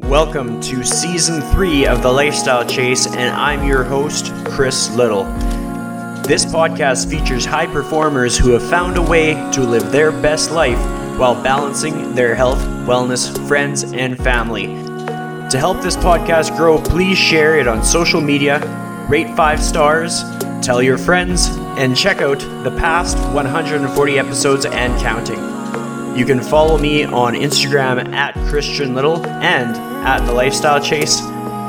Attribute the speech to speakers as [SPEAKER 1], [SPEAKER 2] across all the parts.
[SPEAKER 1] Welcome to season three of The Lifestyle Chase, and I'm your host, Chris Liddle. This podcast features high performers who have found a way to live their best life while balancing their health, wellness, friends, and family. To help this podcast grow, please share it on social media, rate five stars, tell your friends, and check out the past 140 episodes and counting. You can follow me on Instagram at Christian Liddle and at The Lifestyle Chase.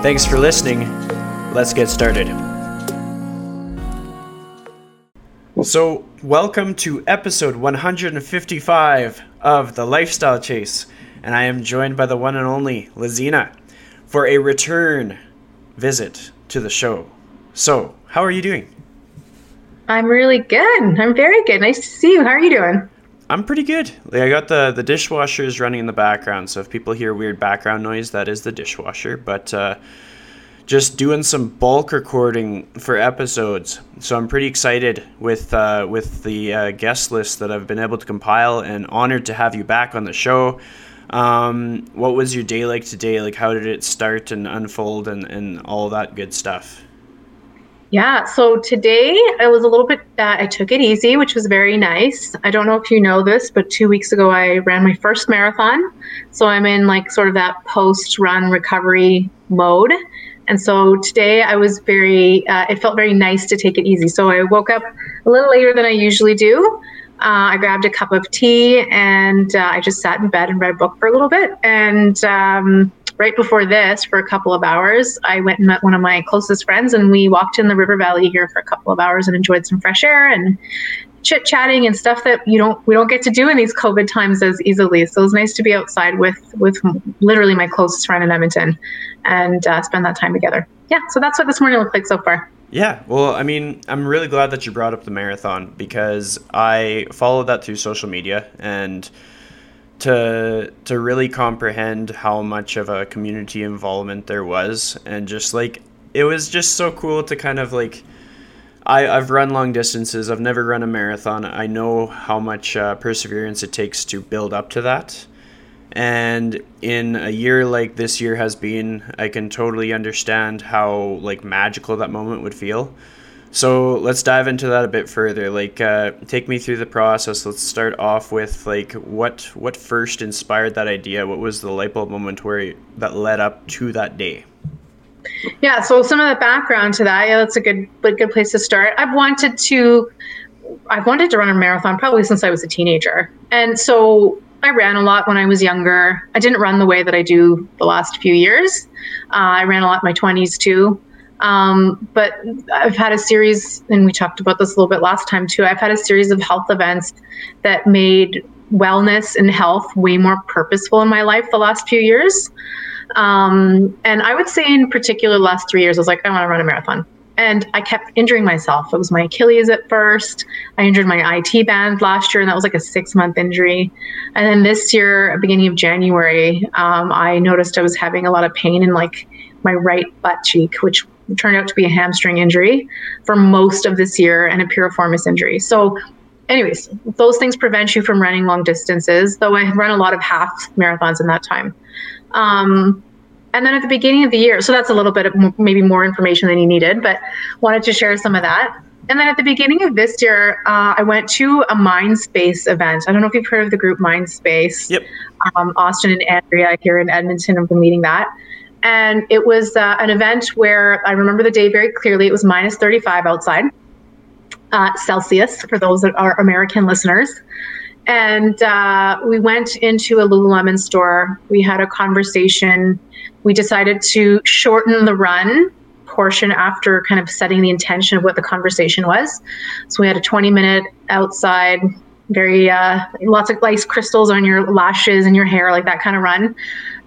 [SPEAKER 1] Thanks for listening. Let's get started. So, welcome to episode 155 of The Lifestyle Chase, and I am joined by the one and only Lazina for a return visit to the show. So, how are you doing?
[SPEAKER 2] I'm really good. I'm very good. Nice to see you. How are you doing?
[SPEAKER 1] I'm pretty good. Like, I got the the dishwasher is running in the background, so if people hear weird background noise, that is the dishwasher. But uh, just doing some bulk recording for episodes, so I'm pretty excited with uh, with the uh, guest list that I've been able to compile, and honored to have you back on the show. Um, what was your day like today? Like, how did it start and unfold, and and all that good stuff?
[SPEAKER 2] Yeah, so today I was a little bit, uh, I took it easy, which was very nice. I don't know if you know this, but two weeks ago I ran my first marathon. So I'm in like sort of that post run recovery mode. And so today I was very, uh, it felt very nice to take it easy. So I woke up a little later than I usually do. Uh, I grabbed a cup of tea and uh, I just sat in bed and read a book for a little bit. And um, right before this, for a couple of hours, I went and met one of my closest friends, and we walked in the river valley here for a couple of hours and enjoyed some fresh air and chit chatting and stuff that you don't we don't get to do in these COVID times as easily. So it was nice to be outside with with literally my closest friend in Edmonton and uh, spend that time together. Yeah, so that's what this morning looked like so far.
[SPEAKER 1] Yeah, well, I mean, I'm really glad that you brought up the marathon because I followed that through social media and to to really comprehend how much of a community involvement there was and just like it was just so cool to kind of like I, I've run long distances. I've never run a marathon. I know how much uh, perseverance it takes to build up to that. And in a year like this year has been, I can totally understand how like magical that moment would feel. So let's dive into that a bit further. Like, uh, take me through the process. Let's start off with like what what first inspired that idea. What was the light bulb moment where that led up to that day?
[SPEAKER 2] Yeah. So some of the background to that. Yeah, that's a good good place to start. I've wanted to. I've wanted to run a marathon probably since I was a teenager, and so I ran a lot when I was younger. I didn't run the way that I do the last few years. Uh, I ran a lot in my 20s too. Um, but I've had a series, and we talked about this a little bit last time too. I've had a series of health events that made wellness and health way more purposeful in my life the last few years. Um, and I would say, in particular, last three years, I was like, I want to run a marathon. And I kept injuring myself. It was my Achilles at first. I injured my IT band last year, and that was like a six month injury. And then this year, beginning of January, um, I noticed I was having a lot of pain in like my right butt cheek, which turned out to be a hamstring injury for most of this year and a piriformis injury. So, anyways, those things prevent you from running long distances, though I run a lot of half marathons in that time. Um, and then at the beginning of the year, so that's a little bit of maybe more information than you needed, but wanted to share some of that. And then at the beginning of this year, uh, I went to a Mindspace event. I don't know if you've heard of the group Mindspace.
[SPEAKER 1] Yep.
[SPEAKER 2] Um, Austin and Andrea here in Edmonton have been leading that. And it was uh, an event where I remember the day very clearly. It was minus 35 outside, uh, Celsius, for those that are American listeners. And uh, we went into a Lululemon store. We had a conversation. We decided to shorten the run portion after kind of setting the intention of what the conversation was. So we had a 20 minute outside, very uh, lots of ice crystals on your lashes and your hair, like that kind of run.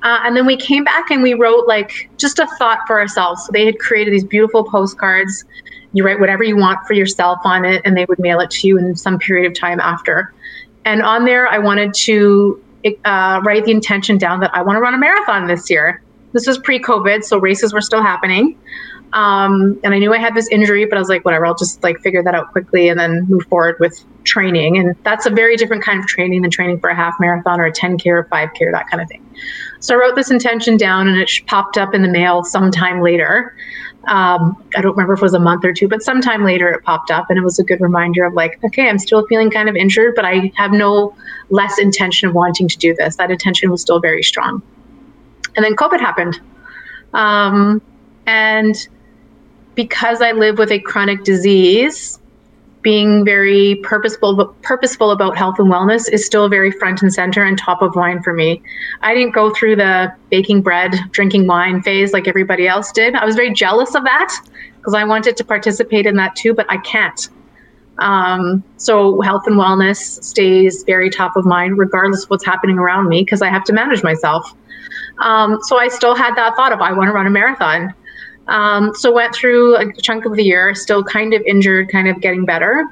[SPEAKER 2] Uh, and then we came back and we wrote like just a thought for ourselves. So they had created these beautiful postcards. You write whatever you want for yourself on it, and they would mail it to you in some period of time after. And on there, I wanted to uh, write the intention down that I want to run a marathon this year. This was pre COVID, so races were still happening. Um, and I knew I had this injury, but I was like, whatever, I'll just like figure that out quickly and then move forward with training. And that's a very different kind of training than training for a half marathon or a 10K or 5K or that kind of thing. So I wrote this intention down and it popped up in the mail sometime later. Um, I don't remember if it was a month or two, but sometime later it popped up and it was a good reminder of like, okay, I'm still feeling kind of injured, but I have no less intention of wanting to do this. That intention was still very strong. And then COVID happened. Um, and because I live with a chronic disease, being very purposeful purposeful about health and wellness is still very front and center and top of mind for me. I didn't go through the baking bread, drinking wine phase like everybody else did. I was very jealous of that because I wanted to participate in that too, but I can't. Um, so health and wellness stays very top of mind regardless of what's happening around me because I have to manage myself. Um, so I still had that thought of I want to run a marathon. Um, so went through a chunk of the year, still kind of injured, kind of getting better.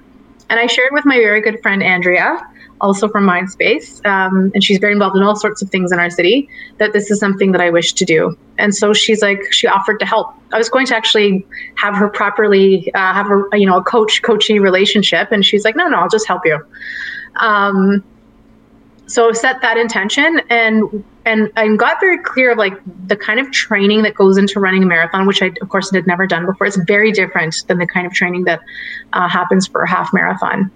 [SPEAKER 2] And I shared with my very good friend Andrea, also from Mindspace, um, and she's very involved in all sorts of things in our city, that this is something that I wish to do. And so she's like, she offered to help. I was going to actually have her properly uh, have a you know a coach coachy relationship, and she's like, no, no, I'll just help you. Um, so set that intention and and I got very clear of like the kind of training that goes into running a marathon, which I of course had never done before. It's very different than the kind of training that uh, happens for a half marathon.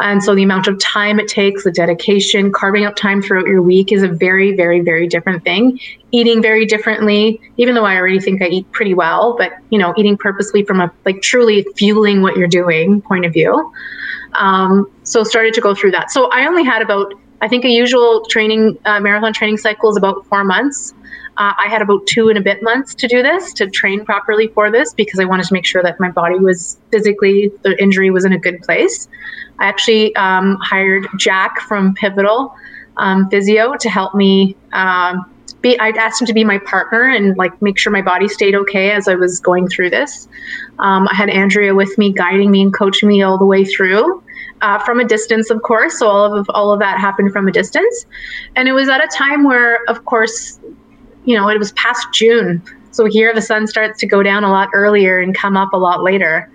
[SPEAKER 2] And so the amount of time it takes, the dedication, carving out time throughout your week is a very, very, very different thing. Eating very differently, even though I already think I eat pretty well, but you know, eating purposely from a like truly fueling what you're doing point of view. Um, so started to go through that. So I only had about I think a usual training uh, marathon training cycle is about four months. Uh, I had about two and a bit months to do this to train properly for this because I wanted to make sure that my body was physically the injury was in a good place. I actually um, hired Jack from Pivotal um, Physio to help me. Um, be, I'd asked him to be my partner and like make sure my body stayed okay as I was going through this. Um, I had Andrea with me, guiding me and coaching me all the way through uh, from a distance, of course. So all of all of that happened from a distance, and it was at a time where, of course, you know, it was past June. So here the sun starts to go down a lot earlier and come up a lot later.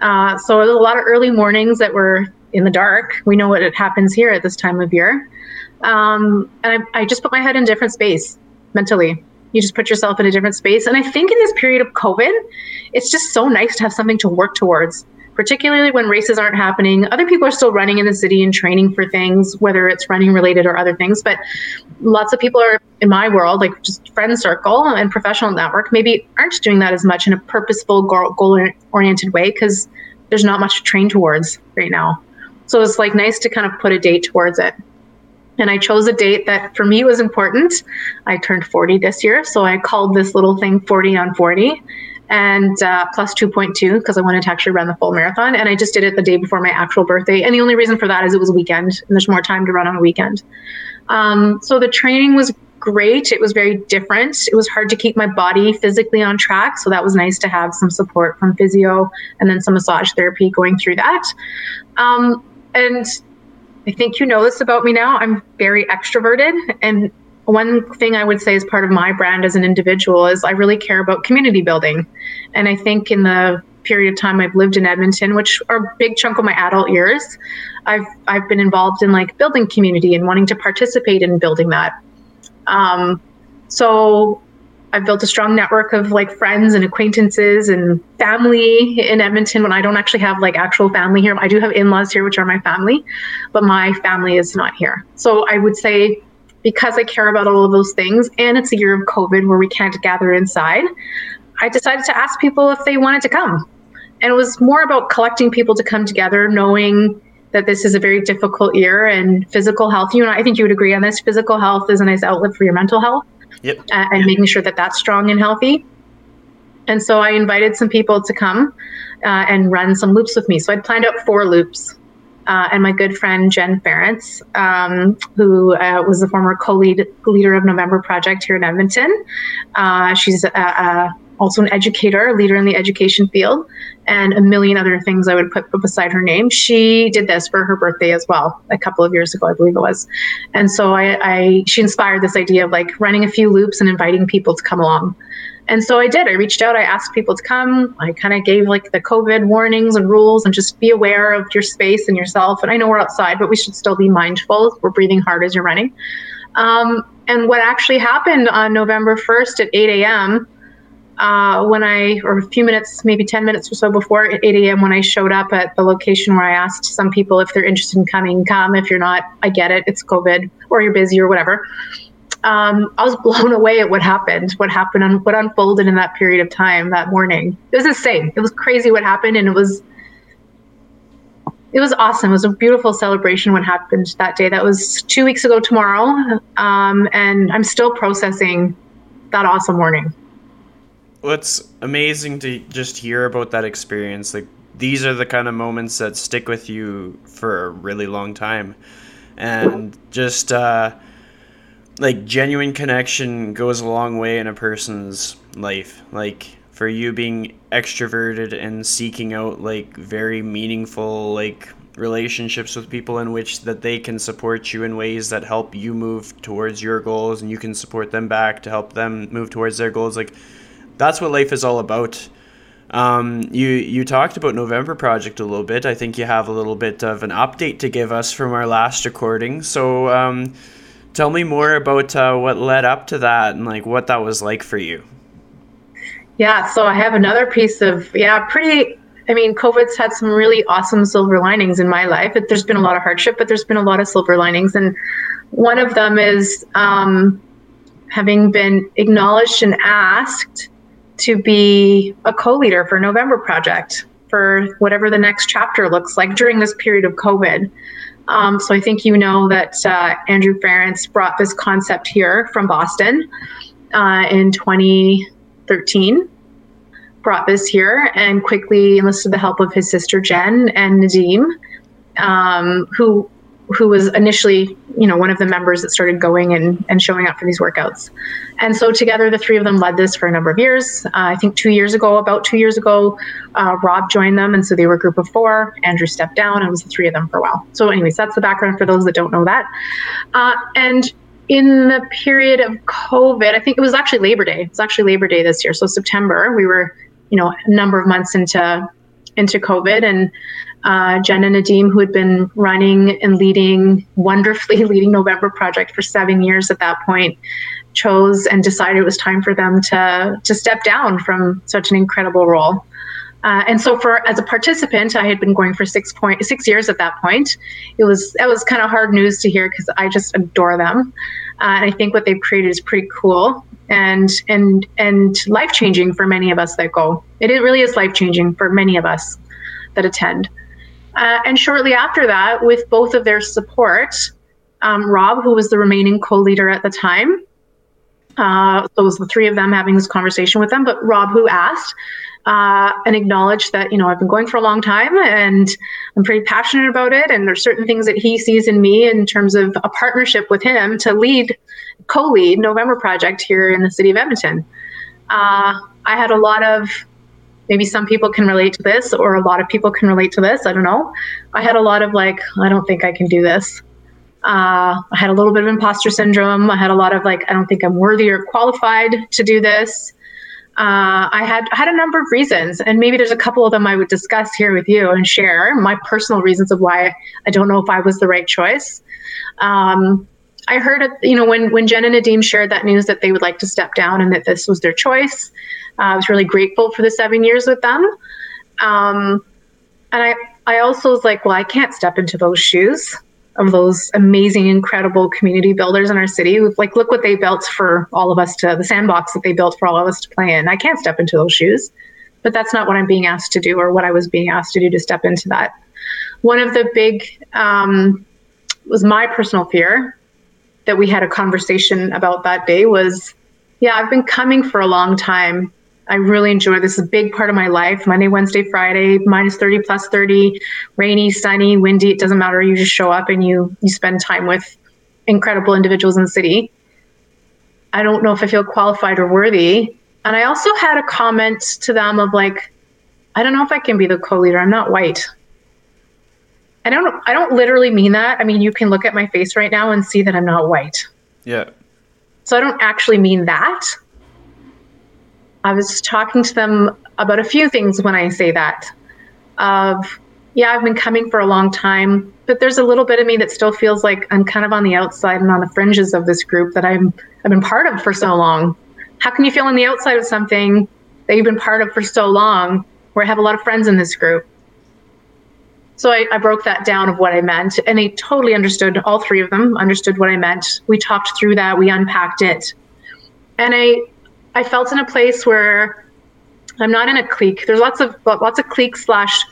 [SPEAKER 2] Uh, so a lot of early mornings that were in the dark. We know what it happens here at this time of year. Um, and I, I just put my head in a different space mentally. You just put yourself in a different space. And I think in this period of COVID, it's just so nice to have something to work towards particularly when races aren't happening. Other people are still running in the city and training for things, whether it's running related or other things. But lots of people are in my world, like just friend circle and professional network, maybe aren't doing that as much in a purposeful, goal oriented way because there's not much to train towards right now. So it's like nice to kind of put a date towards it. And I chose a date that for me was important. I turned 40 this year, so I called this little thing 40 on 40 and uh, plus 2.2 because I wanted to actually run the full marathon. And I just did it the day before my actual birthday. And the only reason for that is it was a weekend and there's more time to run on a weekend. Um, so the training was great. It was very different. It was hard to keep my body physically on track. So that was nice to have some support from physio and then some massage therapy going through that. Um, and I think you know this about me now. I'm very extroverted and one thing I would say as part of my brand as an individual is I really care about community building. And I think in the period of time I've lived in Edmonton, which are a big chunk of my adult years, I've I've been involved in like building community and wanting to participate in building that. Um, so I've built a strong network of like friends and acquaintances and family in Edmonton when I don't actually have like actual family here. I do have in-laws here, which are my family, but my family is not here. So I would say because I care about all of those things, and it's a year of COVID where we can't gather inside, I decided to ask people if they wanted to come. And it was more about collecting people to come together, knowing that this is a very difficult year and physical health. You know, I think you would agree on this. Physical health is a nice outlet for your mental health.
[SPEAKER 1] Yep.
[SPEAKER 2] Uh, and making sure that that's strong and healthy. And so I invited some people to come uh, and run some loops with me. So I'd planned out four loops uh, and my good friend Jen Ference, um, who uh, was the former co-lead leader of November Project here in Edmonton. Uh, she's also an educator, a leader in the education field, and a million other things I would put beside her name. She did this for her birthday as well, a couple of years ago, I believe it was. And so I, I she inspired this idea of like running a few loops and inviting people to come along. And so I did. I reached out, I asked people to come. I kind of gave like the COVID warnings and rules and just be aware of your space and yourself. And I know we're outside, but we should still be mindful. We're breathing hard as you're running. Um, and what actually happened on November 1st at 8 a.m. Uh, when I, or a few minutes, maybe 10 minutes or so before 8 a.m., when I showed up at the location where I asked some people if they're interested in coming, come. If you're not, I get it. It's COVID or you're busy or whatever. Um, I was blown away at what happened, what happened, and what unfolded in that period of time that morning. It was insane. It was crazy what happened, and it was it was awesome. It was a beautiful celebration what happened that day. That was two weeks ago tomorrow, um, and I'm still processing that awesome morning.
[SPEAKER 1] Well, it's amazing to just hear about that experience. Like these are the kind of moments that stick with you for a really long time, and just uh, like genuine connection goes a long way in a person's life. Like for you being extroverted and seeking out like very meaningful like relationships with people in which that they can support you in ways that help you move towards your goals and you can support them back to help them move towards their goals like that's what life is all about um, you you talked about November Project a little bit. I think you have a little bit of an update to give us from our last recording. So um, tell me more about uh, what led up to that and like what that was like for you.
[SPEAKER 2] Yeah, so I have another piece of yeah, pretty. I mean, COVID's had some really awesome silver linings in my life. There's been a lot of hardship, but there's been a lot of silver linings, and one of them is um, having been acknowledged and asked to be a co-leader for November Project for whatever the next chapter looks like during this period of COVID. Um, so I think you know that uh, Andrew Ference brought this concept here from Boston uh, in 2013. brought this here and quickly enlisted the help of his sister Jen and Nadim, um, who who was initially, you know, one of the members that started going and, and showing up for these workouts. And so together, the three of them led this for a number of years. Uh, I think two years ago, about two years ago, uh, Rob joined them. And so they were a group of four. Andrew stepped down and it was the three of them for a while. So anyways, that's the background for those that don't know that. Uh, and in the period of COVID, I think it was actually Labor Day. It's actually Labor Day this year. So September, we were, you know, a number of months into into COVID, and uh, Jen and Nadim, who had been running and leading wonderfully, leading November Project for seven years at that point, chose and decided it was time for them to to step down from such an incredible role. Uh, and so, for as a participant, I had been going for six point six years at that point. It was it was kind of hard news to hear because I just adore them, uh, and I think what they've created is pretty cool and and and life changing for many of us that go. It, it really is life changing for many of us that attend. Uh, and shortly after that, with both of their support, um, Rob, who was the remaining co-leader at the time, uh, so was the three of them having this conversation with them. But Rob, who asked, uh, and acknowledged that you know I've been going for a long time and I'm pretty passionate about it. And there's certain things that he sees in me in terms of a partnership with him to lead, co-lead November Project here in the city of Edmonton. Uh, I had a lot of maybe some people can relate to this or a lot of people can relate to this. I don't know. I had a lot of like I don't think I can do this. Uh, I had a little bit of imposter syndrome. I had a lot of like, I don't think I'm worthy or qualified to do this uh, I had had a number of reasons, and maybe there's a couple of them I would discuss here with you and share my personal reasons of why I don't know if I was the right choice. Um, I heard, you know, when when Jen and Nadim shared that news that they would like to step down and that this was their choice. Uh, I was really grateful for the seven years with them, um, and I I also was like, well, I can't step into those shoes of those amazing, incredible community builders in our city. Like, look what they built for all of us to the sandbox that they built for all of us to play in. I can't step into those shoes, but that's not what I'm being asked to do or what I was being asked to do to step into that. One of the big um, was my personal fear that we had a conversation about that day was, yeah, I've been coming for a long time I really enjoy this. is a big part of my life. Monday, Wednesday, Friday, minus 30 plus 30, rainy, sunny, windy, it doesn't matter. You just show up and you you spend time with incredible individuals in the city. I don't know if I feel qualified or worthy. And I also had a comment to them of like, I don't know if I can be the co-leader. I'm not white. I don't I don't literally mean that. I mean, you can look at my face right now and see that I'm not white.
[SPEAKER 1] Yeah.
[SPEAKER 2] So I don't actually mean that. I was talking to them about a few things when I say that. Of yeah, I've been coming for a long time. but there's a little bit of me that still feels like I'm kind of on the outside and on the fringes of this group that I'm I've been part of for so long. How can you feel on the outside of something that you've been part of for so long where I have a lot of friends in this group? So I, I, broke that down of what I meant, and they totally understood. All three of them understood what I meant. We talked through that. We unpacked it, and I, I felt in a place where I'm not in a clique. There's lots of lots of clique slash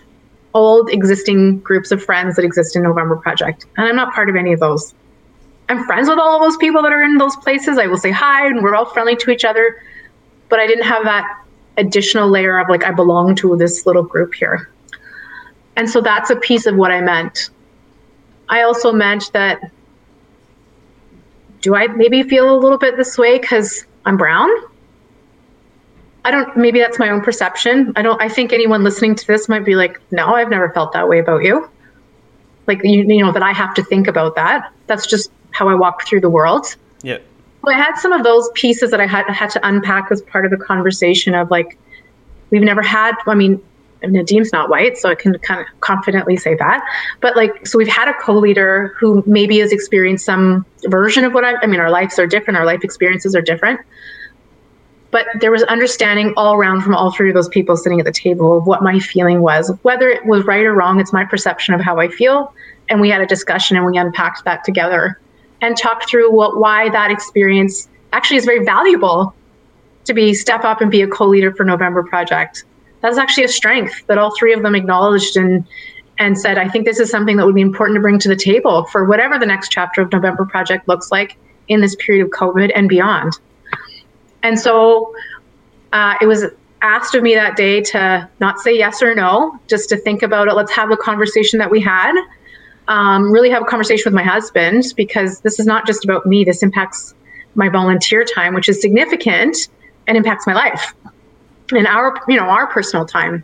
[SPEAKER 2] old existing groups of friends that exist in November Project, and I'm not part of any of those. I'm friends with all of those people that are in those places. I will say hi, and we're all friendly to each other. But I didn't have that additional layer of like I belong to this little group here. And so that's a piece of what I meant. I also meant that do I maybe feel a little bit this way because I'm brown? I don't, maybe that's my own perception. I don't, I think anyone listening to this might be like, no, I've never felt that way about you. Like, you, you know, that I have to think about that. That's just how I walk through the world.
[SPEAKER 1] Yeah.
[SPEAKER 2] Well, I had some of those pieces that I had, had to unpack as part of the conversation of like, we've never had, I mean, Nadim's not white, so I can kind of confidently say that. But like, so we've had a co-leader who maybe has experienced some version of what I, I mean, our lives are different, our life experiences are different. But there was understanding all around from all three of those people sitting at the table of what my feeling was, whether it was right or wrong. It's my perception of how I feel, and we had a discussion and we unpacked that together and talked through what why that experience actually is very valuable to be step up and be a co-leader for November Project that's actually a strength that all three of them acknowledged and and said, I think this is something that would be important to bring to the table for whatever the next chapter of November Project looks like in this period of COVID and beyond. And so uh, it was asked of me that day to not say yes or no, just to think about it. Let's have the conversation that we had. Um, really have a conversation with my husband because this is not just about me. This impacts my volunteer time, which is significant and impacts my life and our you know our personal time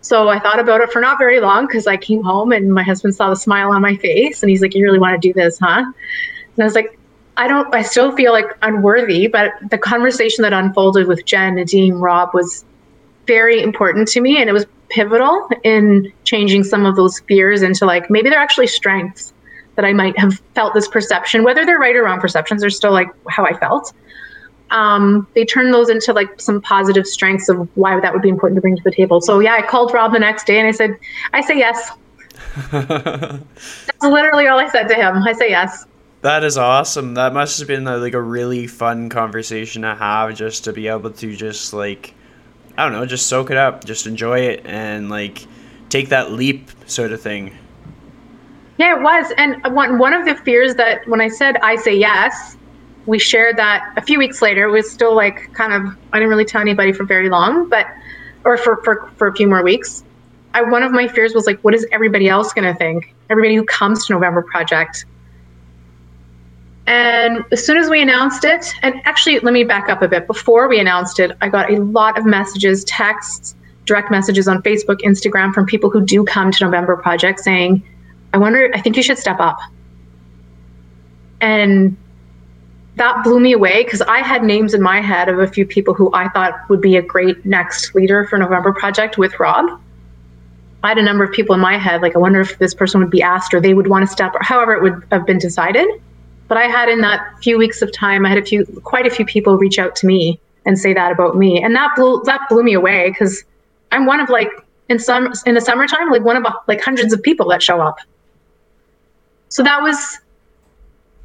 [SPEAKER 2] so i thought about it for not very long because i came home and my husband saw the smile on my face and he's like you really want to do this huh and i was like i don't i still feel like unworthy but the conversation that unfolded with jen nadim rob was very important to me and it was pivotal in changing some of those fears into like maybe they're actually strengths that i might have felt this perception whether they're right or wrong perceptions they're still like how i felt um, they turned those into like some positive strengths of why that would be important to bring to the table. So yeah, I called Rob the next day and I said, I say yes. That's literally all I said to him. I say yes.
[SPEAKER 1] That is awesome. That must have been uh, like a really fun conversation to have just to be able to just like I don't know, just soak it up, just enjoy it and like take that leap sort of thing.
[SPEAKER 2] Yeah, it was. And one one of the fears that when I said I say yes, we shared that a few weeks later. It was still like kind of I didn't really tell anybody for very long, but or for for, for a few more weeks. I one of my fears was like, what is everybody else to think? Everybody who comes to November Project. And as soon as we announced it, and actually, let me back up a bit. Before we announced it, I got a lot of messages, texts, direct messages on Facebook, Instagram from people who do come to November Project saying, I wonder, I think you should step up. And that blew me away because I had names in my head of a few people who I thought would be a great next leader for November Project with Rob. I had a number of people in my head, like I wonder if this person would be asked or they would want to step, or however it would have been decided. But I had in that few weeks of time, I had a few, quite a few people reach out to me and say that about me, and that blew that blew me away because I'm one of like in some in the summertime, like one of like hundreds of people that show up. So that was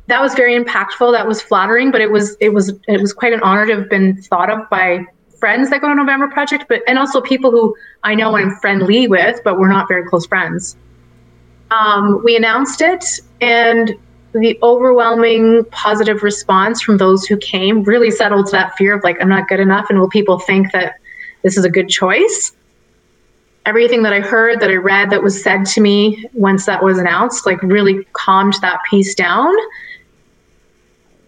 [SPEAKER 2] that was very impactful. That was flattering, but it was it was it was quite an honor to have been thought of by friends that go to November Project, but and also people who I know I'm friendly with, but we're not very close friends. Um, we announced it, and the overwhelming positive response from those who came really settled that fear of like I'm not good enough, and will people think that this is a good choice? Everything that I heard, that I read, that was said to me once that was announced, like really calmed that piece down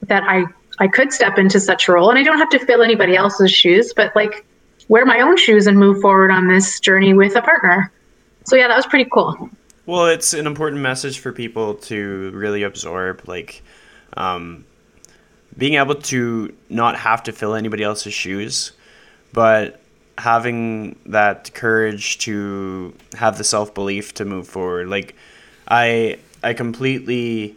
[SPEAKER 2] that I I could step into such a role and I don't have to fill anybody else's shoes, but like wear my own shoes and move forward on this journey with a partner. So yeah, that was pretty cool.
[SPEAKER 1] Well, it's an important message for people to really absorb, like um, being able to not have to fill anybody else's shoes, but having that courage to have the self belief to move forward. Like I I completely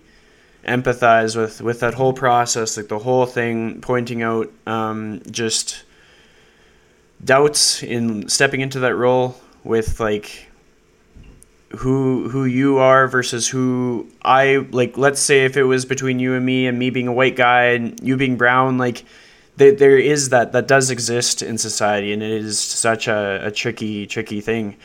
[SPEAKER 1] empathize with with that whole process, like the whole thing, pointing out um, just doubts in stepping into that role with like who who you are versus who I like let's say if it was between you and me and me being a white guy and you being brown like there, there is that that does exist in society and it is such a, a tricky tricky thing.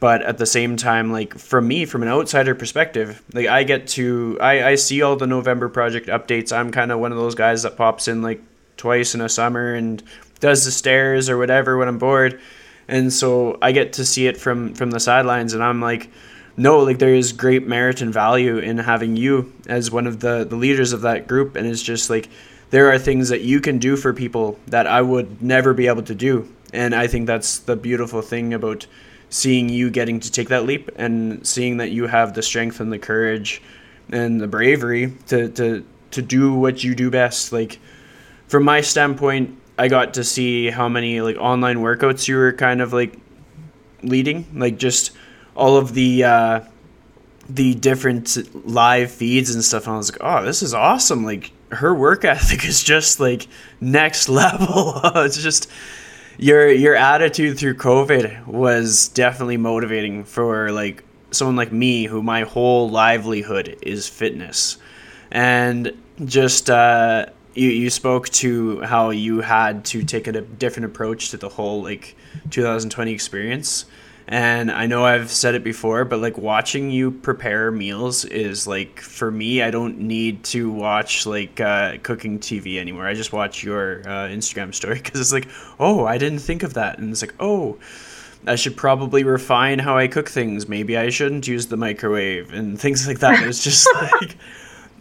[SPEAKER 1] But at the same time like from me from an outsider perspective like i get to i, I see all the november project updates. I'm kind of one of those guys that pops in like twice in a summer and does the stairs or whatever when i'm bored. And so i get to see it from from the sidelines and i'm like no like there is great merit and value in having you as one of the the leaders of that group and it's just like there are things that you can do for people that i would never be able to do and i think that's the beautiful thing about seeing you getting to take that leap and seeing that you have the strength and the courage and the bravery to to to do what you do best. Like from my standpoint i got to see how many like online workouts you were kind of like leading like just all of the uh the different live feeds and stuff and i was like oh this is awesome. Like her work ethic is just like next level. It's just your your attitude through COVID was definitely motivating for like someone like me who my whole livelihood is fitness. And just uh, you, you spoke to how you had to take a different approach to the whole like 2020 experience and I know I've said it before, but like watching you prepare meals is like for me, I don't need to watch like uh, cooking TV anymore. I just watch your uh, Instagram story because it's like, oh, I didn't think of that, and it's like, oh, I should probably refine how I cook things. Maybe I shouldn't use the microwave and things like that. It's just like.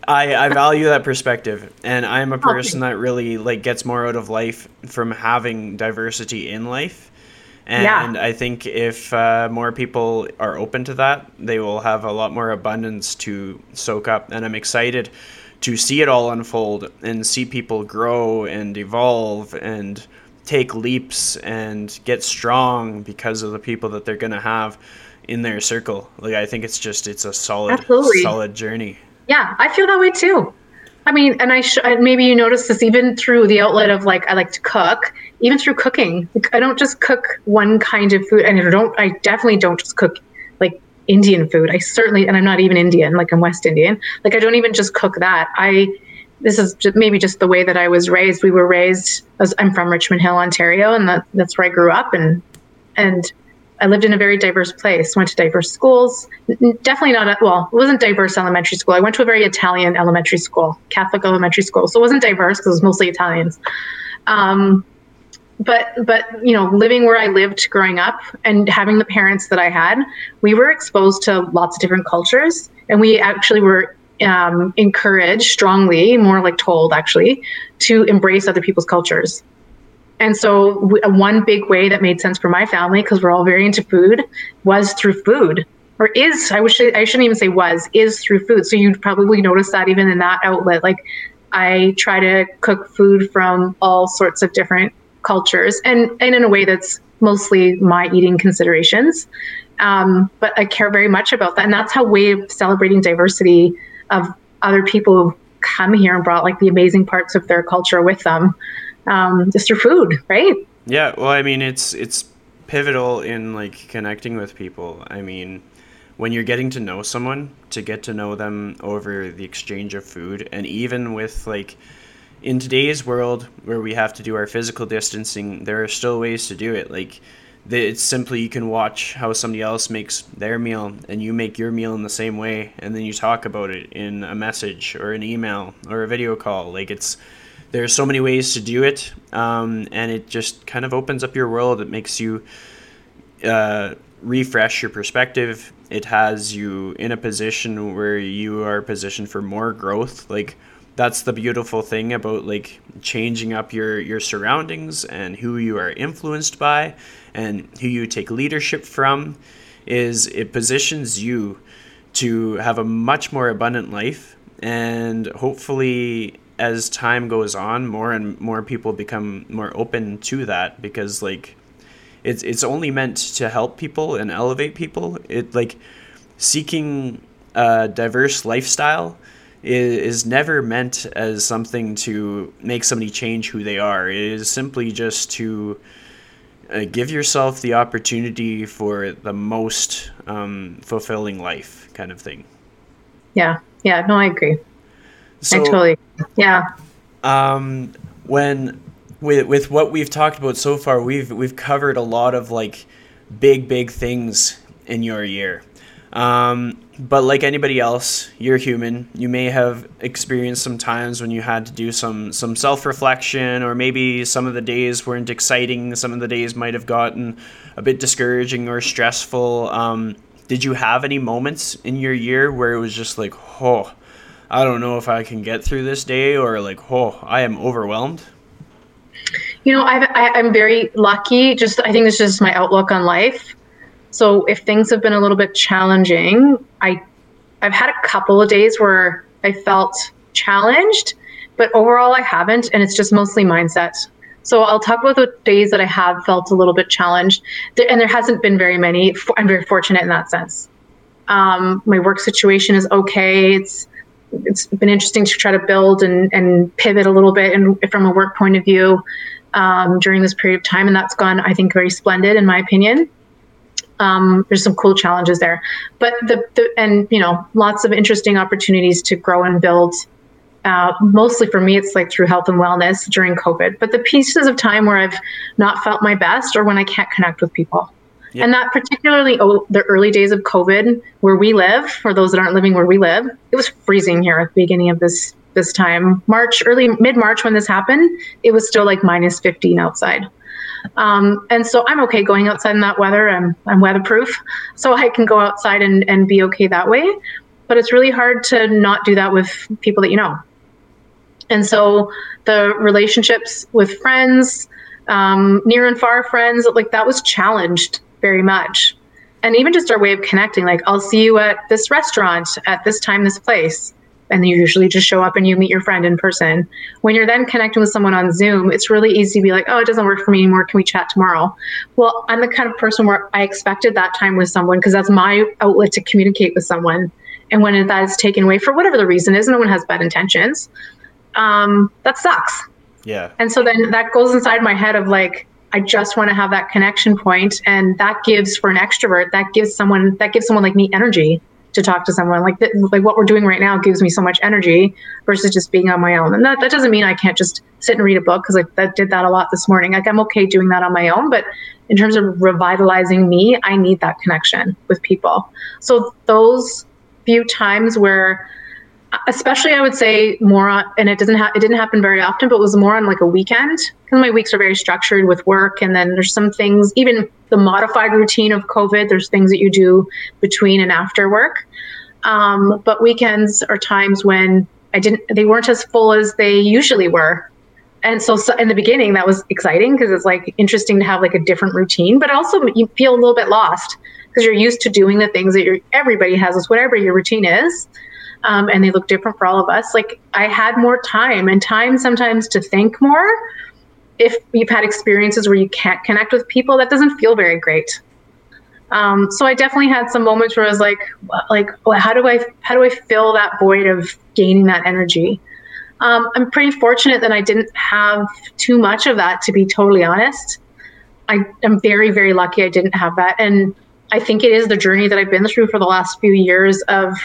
[SPEAKER 1] I, I value that perspective and I'm a person that really like gets more out of life from having diversity in life and yeah. I think if uh, more people are open to that, they will have a lot more abundance to soak up. And I'm excited to see it all unfold and see people grow and evolve and take leaps and get strong because of the people that they're going to have in their circle. Like I think it's just it's a solid Absolutely. solid journey.
[SPEAKER 2] Yeah, I feel that way too. I mean, and I sh- maybe you notice this even through the outlet of like I like to cook, even through cooking. I don't just cook one kind of food, and I don't. I definitely don't just cook like Indian food. I certainly, and I'm not even Indian. Like I'm West Indian. Like I don't even just cook that. I this is just maybe just the way that I was raised. We were raised. I'm from Richmond Hill, Ontario, and that, that's where I grew up, and and I lived in a very diverse place, went to diverse schools. Definitely not, a, well, it wasn't diverse elementary school. I went to a very Italian elementary school, Catholic elementary school. So it wasn't diverse because it was mostly Italians. Um, but, but, you know, living where I lived growing up and having the parents that I had, we were exposed to lots of different cultures. And we actually were um, encouraged strongly, more like told actually, to embrace other people's cultures. And so, one big way that made sense for my family, because we're all very into food, was through food, or is I wish I shouldn't even say was is through food. So you'd probably notice that even in that outlet, like I try to cook food from all sorts of different cultures, and and in a way that's mostly my eating considerations. Um, but I care very much about that, and that's how of celebrating diversity of other people who come here and brought like the amazing parts of their culture with them um, just through food, right?
[SPEAKER 1] Yeah, well, I mean, it's it's pivotal in like connecting with people. I mean, when you're getting to know someone, to get to know them over the exchange of food, and even with like in today's world where we have to do our physical distancing, there are still ways to do it. Like it's simply you can watch how somebody else makes their meal and you make your meal in the same way and then you talk about it in a message or an email or a video call like it's there's so many ways to do it, um, and it just kind of opens up your world. It makes you uh, refresh your perspective. It has you in a position where you are positioned for more growth. Like that's the beautiful thing about like changing up your your surroundings and who you are influenced by and who you take leadership from is it positions you to have a much more abundant life and hopefully as time goes on, more and more people become more open to that because like it's it's only meant to help people and elevate people. It like seeking a diverse lifestyle is, is never meant as something to make somebody change who they are. It is simply just to uh, give yourself the opportunity for the most um, fulfilling life, kind of thing.
[SPEAKER 2] Yeah, yeah, no, I agree. So, I totally, yeah.
[SPEAKER 1] Um, when with with what we've talked about so far, we've we've covered a lot of like big big things in your year. Um, but like anybody else, you're human. You may have experienced some times when you had to do some some self reflection, or maybe some of the days weren't exciting. Some of the days might have gotten a bit discouraging or stressful. Um, did you have any moments in your year where it was just like, oh, I don't know if I can get through this day, or like, oh, I am overwhelmed?
[SPEAKER 2] You know, I've, I, am very lucky. Just I think it's just my outlook on life. So if things have been a little bit challenging, I I've had a couple of days where I felt challenged, but overall I haven't, and it's just mostly mindset. So I'll talk about the days that I have felt a little bit challenged, and there hasn't been very many. I'm very fortunate in that sense. Um, my work situation is okay. It's it's been interesting to try to build and, and pivot a little bit and from a work point of view um, during this period of time, and that's gone, I think, very splendid in my opinion. Um, there's some cool challenges there, but the, the and you know lots of interesting opportunities to grow and build. Uh, mostly for me, it's like through health and wellness during COVID. But the pieces of time where I've not felt my best or when I can't connect with people. Yep. And that particularly oh, the early days of COVID, where we live, for those that aren't living where we live, it was freezing here at the beginning of this this time. March, early mid March when this happened, it was still like minus 15 outside. Um, and so I'm okay going outside in that weather. I'm, I'm weatherproof, so I can go outside and, and be okay that way. But it's really hard to not do that with people that you know. And so the relationships with friends, um, near and far friends, like that was challenged very much. And even just our way of connecting, like I'll see you at this restaurant at this time, this place and you usually just show up and you meet your friend in person. When you're then connecting with someone on Zoom, it's really easy to be like, oh, it doesn't work for me anymore. Can we chat tomorrow? Well, I'm the kind of person where I expected that time with someone because that's my outlet to communicate with someone. And when that is taken away for whatever the reason is, no one has bad intentions. Um, that sucks.
[SPEAKER 1] Yeah.
[SPEAKER 2] And so then that goes inside my head of like, I just want to have that connection point, and that gives for an extrovert, that gives someone that gives someone like me energy to talk to someone. Like like what we're doing right now gives me so much energy versus just being on my own. And that, that doesn't mean i can't just sit and read a book because that did that a lot this morning. Like i'm okay doing that on my own but in terms of revitalizing me i need that connection with people. So those few times where especially I would say more on, and it doesn't ha- it didn't happen very often, but it was more on like a weekend because my weeks are very structured with work, and then there's some things, even the modified routine of COVID. There's things that you do between and after work, um, but weekends are times when I didn't, they weren't as full as they usually were. And so, so in the beginning, that was exciting because it's like interesting to have like a different routine, but also you feel a little bit lost because you're used to doing the things that you're, everybody has, is whatever your routine is um, and they look different for all of us. Like I had more time and time sometimes to think more. If you've had experiences where you can't connect with people, that doesn't feel very great. Um, so I definitely had some moments where I was like, like, how do I, how do I fill that void of gaining that energy? Um, I'm pretty fortunate that I didn't have too much of that, to be totally honest. I am very, very lucky I didn't have that. And I think it is the journey that I've been through for the last few years of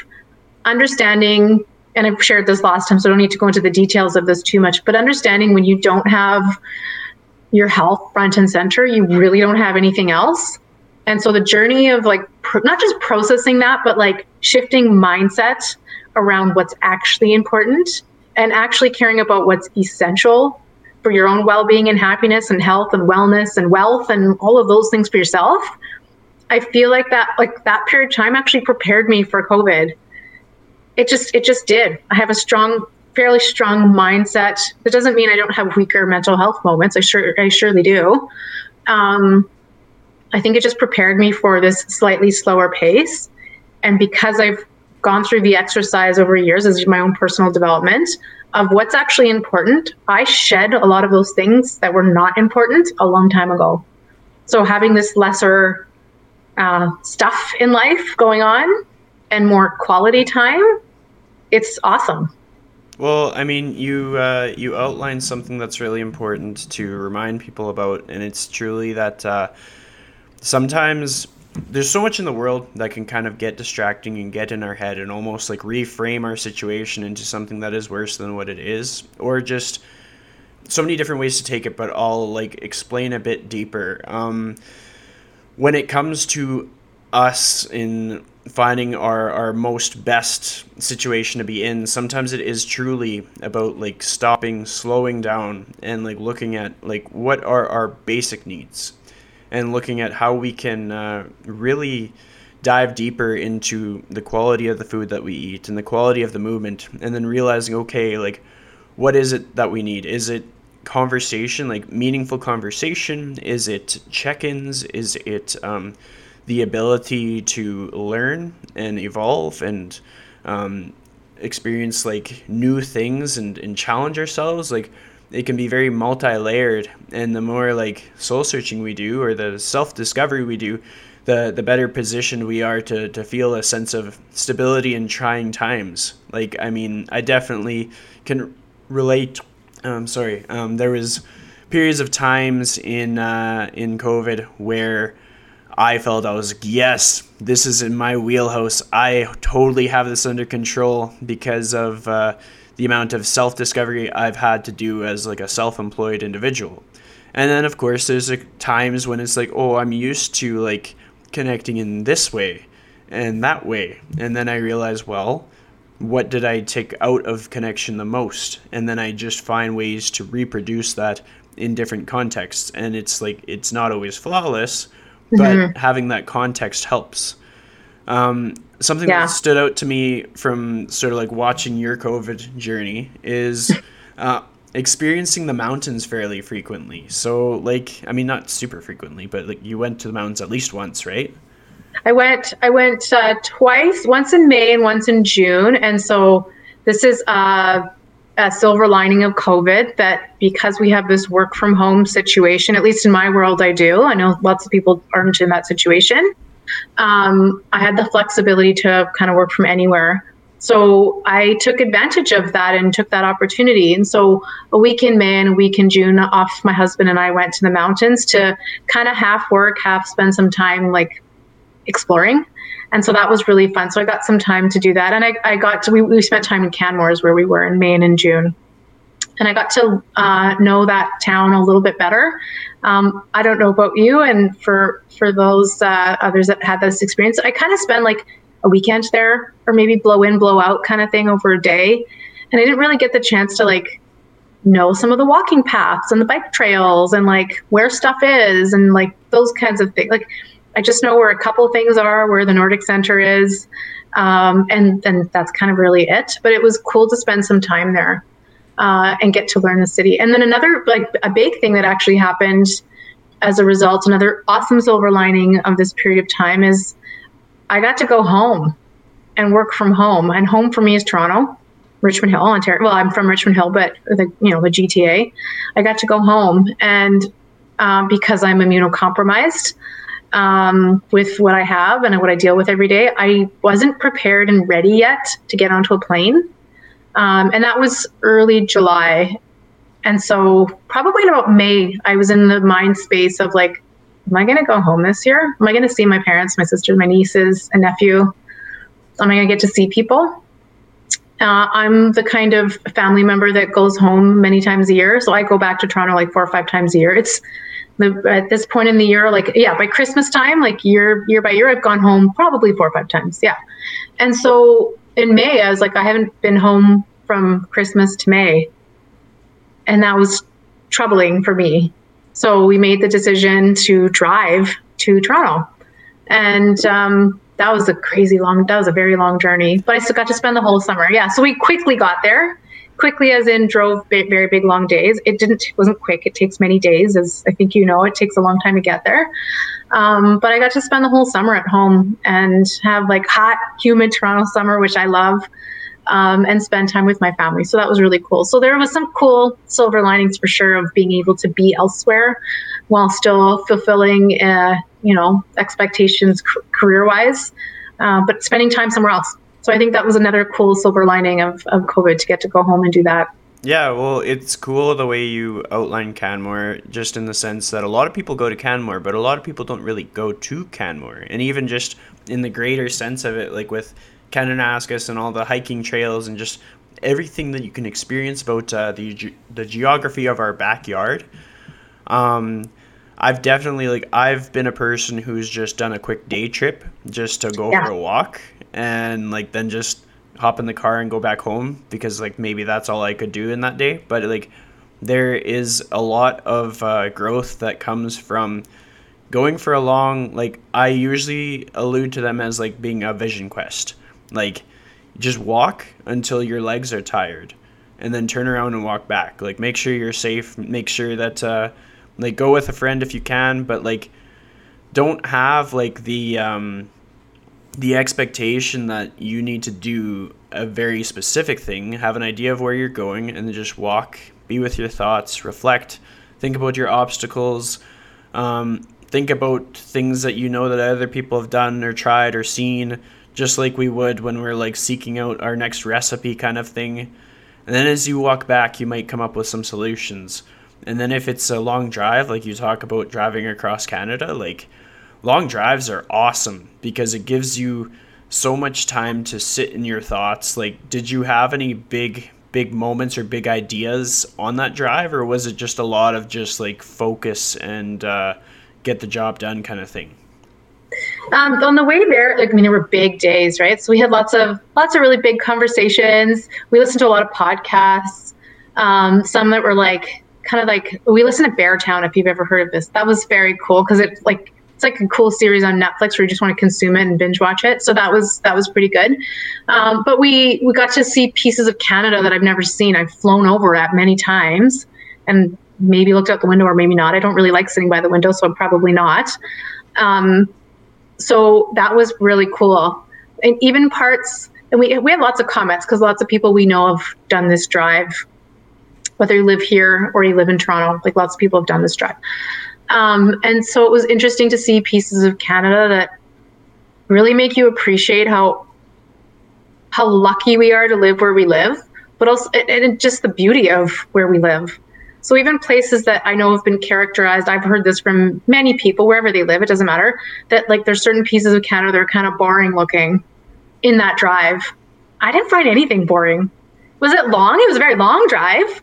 [SPEAKER 2] understanding and I've shared this last time, so I don't need to go into the details of this too much, but understanding when you don't have your health front and center, you really don't have anything else. And so the journey of like, not just processing that, but like shifting mindset around what's actually important and actually caring about what's essential for your own well being and happiness and health and wellness and wealth and all of those things for yourself. I feel like that, like that period of time actually prepared me for COVID it just it just did. I have a strong, fairly strong mindset. That doesn't mean I don't have weaker mental health moments. I sure I surely do. Um, I think it just prepared me for this slightly slower pace, and because I've gone through the exercise over years as my own personal development of what's actually important, I shed a lot of those things that were not important a long time ago. So having this lesser uh, stuff in life going on and more quality time, it's awesome.
[SPEAKER 1] Well, I mean, you uh, you outlined something that's really important to remind people about, and it's truly that uh, sometimes there's so much in the world that can kind of get distracting and get in our head and almost like reframe our situation into something that is worse than what it is, or just so many different ways to take it. But I'll like explain a bit deeper. Um, when it comes to us in finding our, our most best situation to be in sometimes it is truly about like stopping slowing down and like looking at like what are our basic needs and looking at how we can uh, really dive deeper into the quality of the food that we eat and the quality of the movement and then realizing okay like what is it that we need? Is it conversation like meaningful conversation? Is it check-ins? Is it um, the ability to learn and evolve and um, experience like new things and, and challenge ourselves like it can be very multi-layered. And the more like soul searching we do or the self-discovery we do the the better positioned we are to to feel a sense of stability in trying times. Like i mean i definitely can relate um sorry um there was periods of times in uh in covid where I felt I was like, yes, this is in my wheelhouse. I totally have this under control because of uh, the amount of self discovery I've had to do as like a self employed individual. And then of course there's like times when it's like, oh, I'm used to like connecting in this way and that way. And then I realize, well, what did I take out of connection the most? And then I just find ways to reproduce that in different contexts. And it's like it's not always flawless, but mm-hmm. having that context helps. Um, something yeah. that stood out to me from sort of like watching your COVID journey is uh, experiencing the mountains fairly frequently. So, like, I mean, not super frequently, but like you went to the mountains at least once, right?
[SPEAKER 2] I went. I went uh, twice. Once in May and once in June. And so this is uh, a silver lining of COVID that because we have this work from home situation, at least in my world, I do. I know lots of people aren't in that situation. Um, I had the flexibility to kind of work from anywhere. So I took advantage of that and took that opportunity. And so a week in May and a week in June off, my husband and I went to the mountains to kind of half work, half spend some time like exploring. And so that was really fun. So I got some time to do that. And I, I got to, we, we spent time in Canmore's where we were in Maine in June. And I got to uh, know that town a little bit better. Um, I don't know about you, and for for those uh, others that had this experience, I kind of spend like a weekend there, or maybe blow in, blow out kind of thing over a day, and I didn't really get the chance to like know some of the walking paths and the bike trails and like where stuff is and like those kinds of things. Like I just know where a couple things are, where the Nordic Center is, um, and and that's kind of really it. But it was cool to spend some time there uh, and get to learn the city. And then another like a big thing that actually happened as a result, another awesome silver lining of this period of time is I got to go home and work from home. And home for me is Toronto. Richmond Hill, Ontario. Well, I'm from Richmond Hill, but the you know the GTA. I got to go home, and um, because I'm immunocompromised, um, with what I have and what I deal with every day, I wasn't prepared and ready yet to get onto a plane. Um, and that was early July. And so, probably in about May, I was in the mind space of like, am I going to go home this year? Am I going to see my parents, my sisters, my nieces, and nephew? Am I going to get to see people? Uh, I'm the kind of family member that goes home many times a year. So I go back to Toronto like four or five times a year. It's at this point in the year, like yeah, by Christmas time, like year year by year, I've gone home probably four or five times. Yeah, and so in May, I was like, I haven't been home from Christmas to May, and that was troubling for me. So we made the decision to drive to Toronto, and um, that was a crazy long. That was a very long journey, but I still got to spend the whole summer. Yeah, so we quickly got there quickly as in drove very big long days. It didn't wasn't quick. It takes many days as i think you know. It takes a long time to get there. Um, but i got to spend the whole summer at home and have like hot humid toronto summer which i love um, and spend time with my family. So that was really cool. So there was some cool silver linings for sure of being able to be elsewhere while still fulfilling uh, you know expectations career wise uh, but spending time somewhere else. So I think that was another cool silver lining of, of COVID to get to go home and do that.
[SPEAKER 1] Yeah, well, it's cool the way you outline Canmore, just in the sense that a lot of people go to Canmore, but a lot of people don't really go to Canmore. And even just in the greater sense of it, like with Kananaskis and all the hiking trails and just everything that you can experience about uh, the, the geography of our backyard. Um, I've definitely, like, I've been a person who's just done a quick day trip just to go yeah. for a walk and, like, then just hop in the car and go back home because like maybe that's all I could do in that day. But like there is a lot of uh, growth that comes from going for a long like I usually allude to them as like being a vision quest. Like just walk until your legs are tired and then turn around and walk back. Like make sure you're safe, make sure that uh like go with a friend if you can, but like don't have like the um the expectation that you need to do a very specific thing, have an idea of where you're going, and just walk, be with your thoughts, reflect, think about your obstacles, um, think about things that you know that other people have done or tried or seen, just like we would when we're like seeking out our next recipe kind of thing. And then as you walk back, you might come up with some solutions. And then if it's a long drive, like you talk about driving across Canada, like long drives are awesome because it gives you so much time to sit in your thoughts. Like, did you have any big, big moments or big ideas on that drive, or was it just a lot of just like focus and uh, get the job done kind of thing?
[SPEAKER 2] Um, on the way there, like I mean, there were big days, right? So we had lots of lots of really big conversations. We listened to a lot of podcasts. Um, some that were like kind of like we listened to Beartown. If you've ever heard of this, that was very cool because it like it's like a cool series on Netflix where you just want to consume it and binge watch it. So that was that was pretty good. Um, but we we got to see pieces of Canada that I've never seen. I've flown over at many times and maybe looked out the window or maybe not. I don't really like sitting by the window, so I'm probably not. Um, so that was really cool. And even parts, and we we had lots of comments because lots of people we know have done this drive, whether you live here or you live in Toronto. Like lots of people have done this drive. Um, and so it was interesting to see pieces of Canada that really make you appreciate how how lucky we are to live where we live, but also and just the beauty of where we live. So even places that I know have been characterized, I've heard this from many people wherever they live, it doesn't matter, that like there's certain pieces of Canada that are kind of boring looking in that drive. I didn't find anything boring. Was it long? It was a very long drive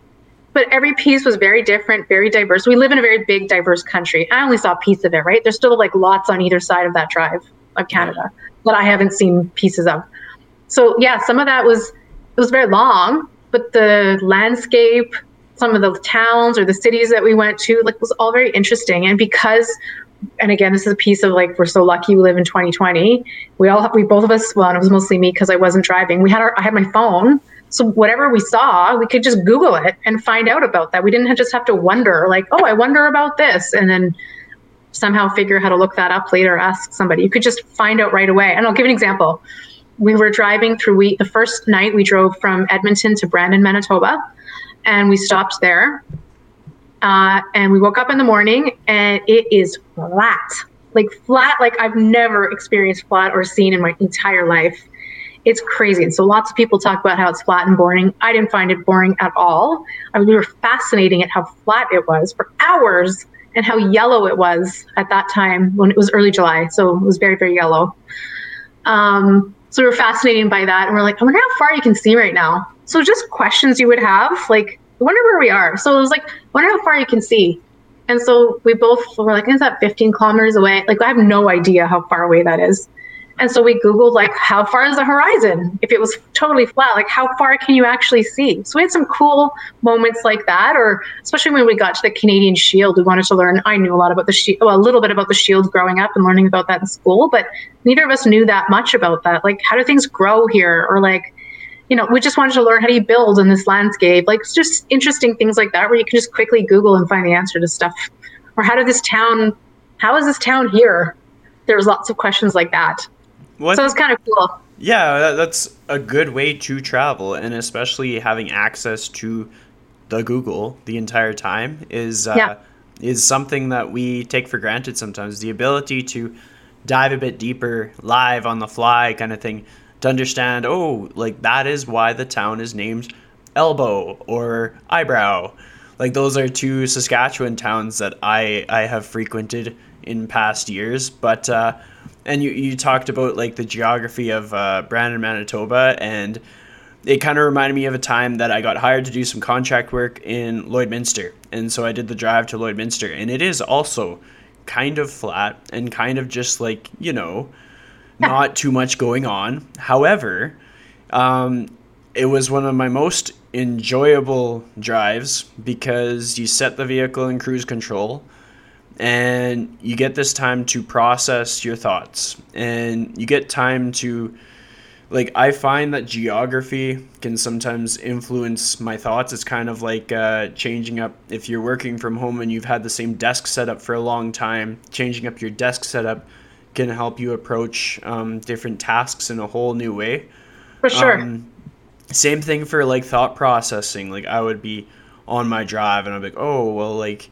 [SPEAKER 2] but every piece was very different, very diverse. We live in a very big, diverse country. I only saw a piece of it, right? There's still like lots on either side of that drive of Canada that I haven't seen pieces of. So yeah, some of that was it was very long, but the landscape, some of the towns or the cities that we went to, like was all very interesting. And because and again, this is a piece of like we're so lucky we live in 2020. We all we both of us, well, and it was mostly me because I wasn't driving. We had our I had my phone so whatever we saw, we could just Google it and find out about that. We didn't just have to wonder, like, oh, I wonder about this, and then somehow figure how to look that up later, ask somebody. You could just find out right away. And I'll give an example. We were driving through. We the first night we drove from Edmonton to Brandon, Manitoba, and we stopped there. Uh, and we woke up in the morning, and it is flat, like flat, like I've never experienced flat or seen in my entire life it's crazy. And so lots of people talk about how it's flat and boring. I didn't find it boring at all. I mean, we were fascinating at how flat it was for hours and how yellow it was at that time when it was early July. So it was very, very yellow. Um, so we were fascinated by that. And we're like, I wonder how far you can see right now. So just questions you would have, like, I wonder where we are. So it was like, I wonder how far you can see. And so we both were like, is that 15 kilometers away? Like, I have no idea how far away that is. And so we Googled like how far is the horizon? If it was totally flat, like how far can you actually see? So we had some cool moments like that, or especially when we got to the Canadian Shield, we wanted to learn. I knew a lot about the shield, well, a little bit about the shield growing up and learning about that in school, but neither of us knew that much about that. Like how do things grow here? Or like, you know, we just wanted to learn how do you build in this landscape? Like it's just interesting things like that where you can just quickly Google and find the answer to stuff. Or how did this town how is this town here? There was lots of questions like that. What? So it's kind of cool.
[SPEAKER 1] Yeah, that's a good way to travel, and especially having access to the Google the entire time is uh, yeah. is something that we take for granted sometimes. The ability to dive a bit deeper live on the fly kind of thing to understand oh like that is why the town is named elbow or eyebrow like those are two saskatchewan towns that i i have frequented in past years but uh and you, you talked about like the geography of uh, brandon manitoba and it kind of reminded me of a time that I got hired to do some contract work in Lloydminster. And so I did the drive to Lloydminster. And it is also kind of flat and kind of just like, you know, not too much going on. However, um, it was one of my most enjoyable drives because you set the vehicle in cruise control and you get this time to process your thoughts and you get time to like I find that geography can sometimes influence my thoughts. It's kind of like uh, changing up if you're working from home and you've had the same desk setup for a long time. Changing up your desk setup can help you approach um, different tasks in a whole new way.
[SPEAKER 2] For sure. Um,
[SPEAKER 1] same thing for like thought processing. Like I would be on my drive and I'm like, oh well, like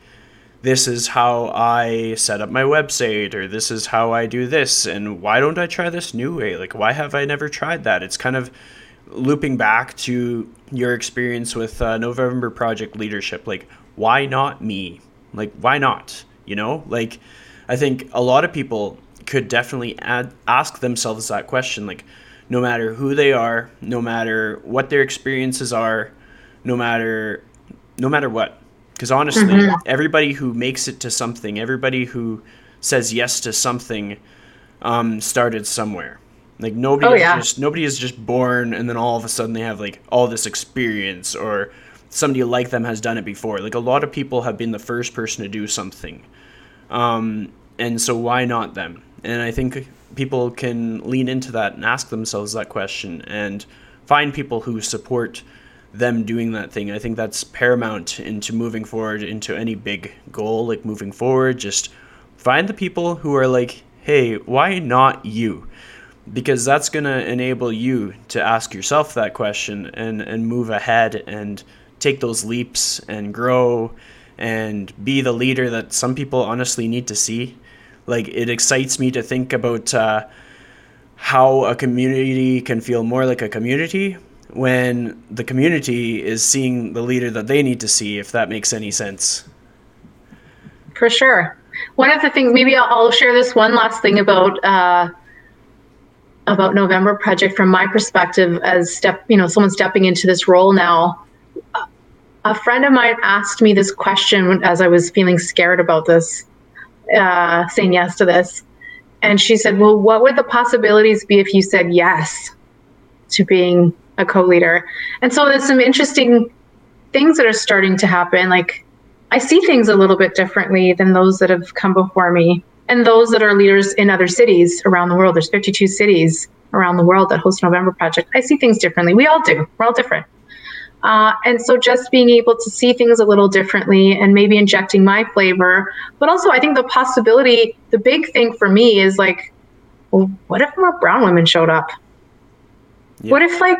[SPEAKER 1] this is how I set up my website or this is how I do this and why don't I try this new way? Like why have I never tried that? It's kind of looping back to your experience with uh, November project leadership like why not me? Like why not? You know? Like I think a lot of people could definitely ask themselves that question like no matter who they are, no matter what their experiences are, no matter no matter what because honestly, mm-hmm. everybody who makes it to something, everybody who says yes to something, um, started somewhere. Like nobody oh, is yeah. just nobody is just born and then all of a sudden they have like all this experience or somebody like them has done it before. Like a lot of people have been the first person to do something. Um, and so why not them? And I think people can lean into that and ask themselves that question and find people who support them doing that thing. I think that's paramount into moving forward into any big goal, like moving forward. Just find the people who are like, hey, why not you? Because that's going to enable you to ask yourself that question and, and move ahead and take those leaps and grow and be the leader that some people honestly need to see. Like, it excites me to think about uh, how a community can feel more like a community when the community is seeing the leader that they need to see, if that makes any sense.
[SPEAKER 2] For sure. One of the things, maybe I'll, share this one last thing about uh, about November Project from my perspective as step, you know, someone stepping into this role now. A friend of mine asked me this question as I was feeling scared about this, uh, saying yes to this, and she said, "Well, what would the possibilities be if you said yes to being a co-leader. And so there's some interesting things that are starting to happen. Like I see things a little bit differently than those that have come before me and those that are leaders in other cities around the world. There's 52 cities around the world that host November Project. I see things differently. We all do. We're all different. Uh, and so just being able to see things a little differently and maybe injecting my flavor, but also I think the possibility, the big thing for me is like, well, what if more brown women showed up? Yeah. What if like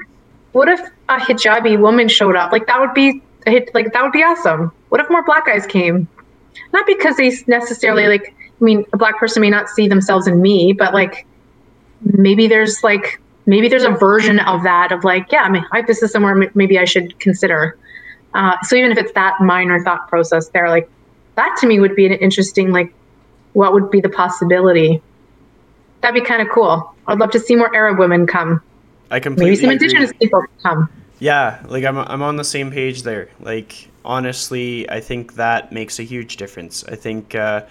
[SPEAKER 2] what if a hijabi woman showed up? Like that would be like that would be awesome. What if more black guys came? Not because they necessarily like. I mean, a black person may not see themselves in me, but like maybe there's like maybe there's a version of that of like, yeah, I mean, I, this is somewhere maybe I should consider. Uh, so even if it's that minor thought process there, like that to me would be an interesting like, what would be the possibility? That'd be kind of cool. I'd love to see more Arab women come.
[SPEAKER 1] I completely maybe
[SPEAKER 2] some indigenous agree. people come.
[SPEAKER 1] Yeah, like I'm I'm on the same page there. Like honestly, I think that makes a huge difference. I think uh,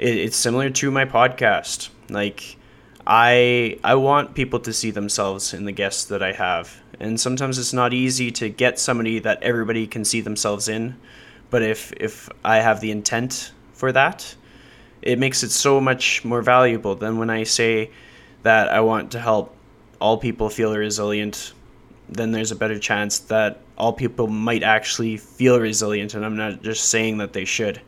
[SPEAKER 1] it, it's similar to my podcast. Like I I want people to see themselves in the guests that I have, and sometimes it's not easy to get somebody that everybody can see themselves in. But if if I have the intent for that, it makes it so much more valuable than when I say that I want to help all people feel resilient, then there's a better chance that all people might actually feel resilient. And I'm not just saying that they should.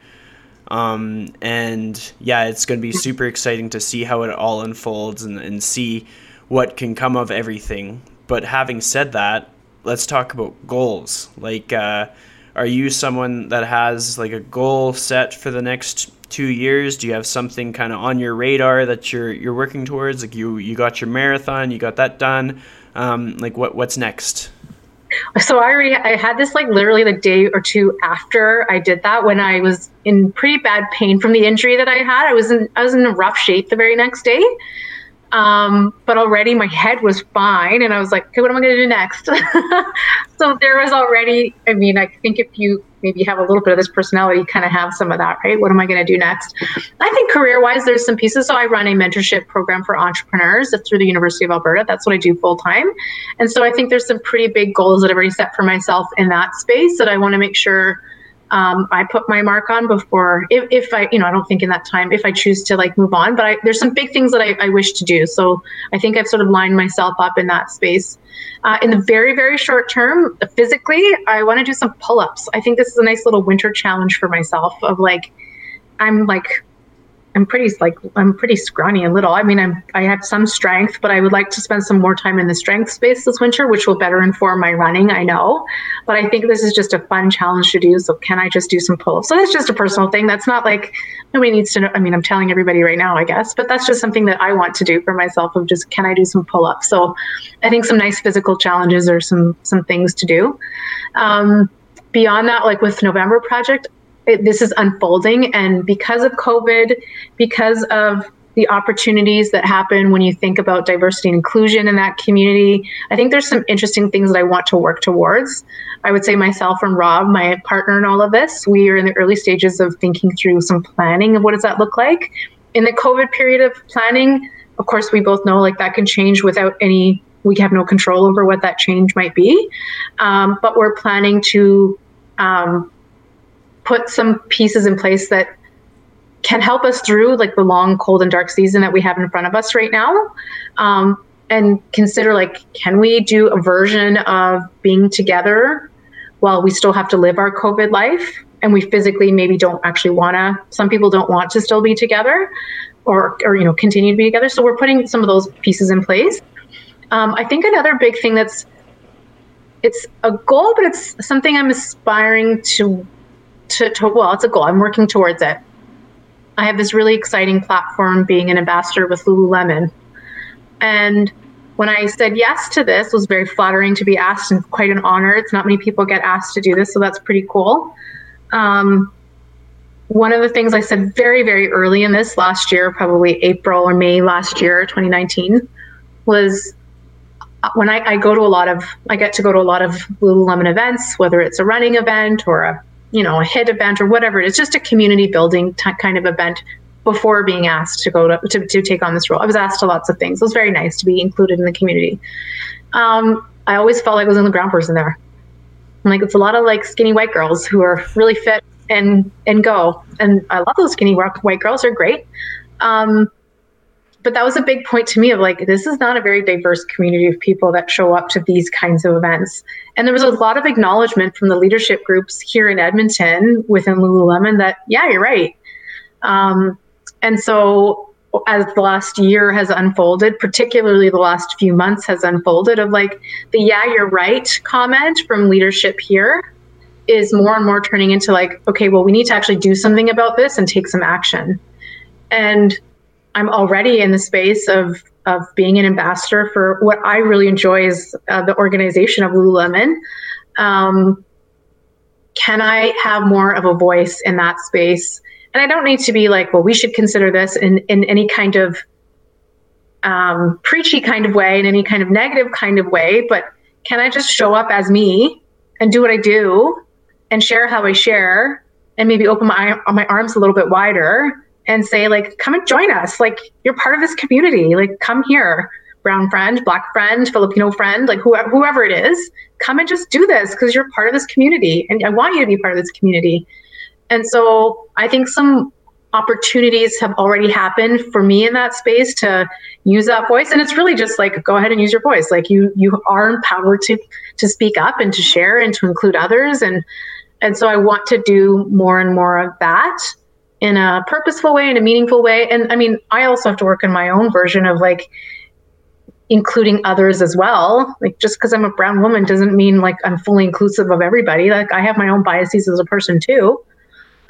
[SPEAKER 1] Um, and yeah, it's going to be super exciting to see how it all unfolds and, and see what can come of everything. But having said that, let's talk about goals. Like, uh, are you someone that has like a goal set for the next two years? Do you have something kind of on your radar that you're you're working towards? Like you you got your marathon, you got that done. Um, like what what's next?
[SPEAKER 2] So I already I had this like literally the day or two after I did that when I was in pretty bad pain from the injury that I had. I was in I was in rough shape the very next day. Um, but already my head was fine and I was like, okay, what am I going to do next? so there was already, I mean, I think if you maybe have a little bit of this personality, you kind of have some of that, right? What am I going to do next? I think career wise, there's some pieces. So I run a mentorship program for entrepreneurs through the University of Alberta. That's what I do full time. And so I think there's some pretty big goals that I've already set for myself in that space that I want to make sure um, I put my mark on before if, if I you know I don't think in that time if I choose to like move on but I, there's some big things that I, I, wish to do. So I think I've sort of lined myself up in that space. Uh, in the very very short term physically I want to do some pull-ups. I think this is a nice little winter challenge for myself of like I'm like I'm pretty like I'm pretty scrawny and little. I mean, I'm I have some strength, but I would like to spend some more time in the strength space this winter, which will better inform my running. I know, but I think this is just a fun challenge to do. So can I just do some pull-ups? So that's just a personal thing. That's not like nobody needs to know. I mean, I'm telling everybody right now, I guess, but that's just something that I want to do for myself. Of just can I do some pull-ups? So I think some nice physical challenges are some some things to do. Um, beyond that, like with November Project, it, this is unfolding. And because of COVID, because of the opportunities that happen when you think about diversity and inclusion in that community, I think there's some interesting things that I want to work towards. I would say myself and Rob, my partner in all of this, we are in the early stages of thinking through some planning of what does that look like. In the COVID period of planning, of course, we both know like that can change without any, we have no control over what that change might be. Um, but we're planning to um, put some pieces in place that can help us through like the long cold and dark season that we have in front of us right now. Um, and consider like can we do a version of being together while we still have to live our covid life and we physically maybe don't actually want to some people don't want to still be together or or you know continue to be together. So we're putting some of those pieces in place. Um, i think another big thing that's it's a goal but it's something i'm aspiring to to, to well, it's a goal. I'm working towards it. I have this really exciting platform being an ambassador with Lululemon. And when I said yes to this, was very flattering to be asked and quite an honor. It's not many people get asked to do this, so that's pretty cool. Um, one of the things I said very, very early in this last year, probably April or May last year, 2019, was uh, when I, I go to a lot of, I get to go to a lot of Lululemon events, whether it's a running event or a you know, a HIIT event or whatever it is, just a community building t- kind of event before being asked to go to, to, to, take on this role. I was asked to lots of things. It was very nice to be included in the community. Um, I always felt like I was in the ground person there. like it's a lot of like skinny white girls who are really fit and and go. And I love those skinny white girls. They're great. Um, but that was a big point to me of like this is not a very diverse community of people that show up to these kinds of events. And there was a lot of acknowledgement from the leadership groups here in edmonton within lululemon that yeah you're right. Um, and so as the last year has unfolded particularly the last few months has unfolded of like the yeah you're right comment from leadership here is more and more turning into like okay well we need to actually do something about this and take some action. And I'm already in the space of of being an ambassador for what I really enjoy is uh, the organization of Lululemon. Um, can I have more of a voice in that space? And I don't need to be like, well, we should consider this in in any kind of um, preachy kind of way, in any kind of negative kind of way, but can I just show up as me and do what I do and share how I share and maybe open my my arms a little bit wider and say like come and join us. Like you're part of this community. Like come here. Brown friend black friend filipino friend like whoever, whoever it is come and just do this because you're part of this community and i want you to be part of this community. And so i think some opportunities have already happened for me in that space to use that voice. And it's really just like go ahead and use your voice. Like you you are empowered to to speak up and to share and to include others. And and so i want to do more and more of that in a purposeful way, in a meaningful way. And I mean, I also have to work in my own version of like including others as well. Like just because I'm a brown woman doesn't mean like I'm fully inclusive of everybody. Like I have my own biases as a person too.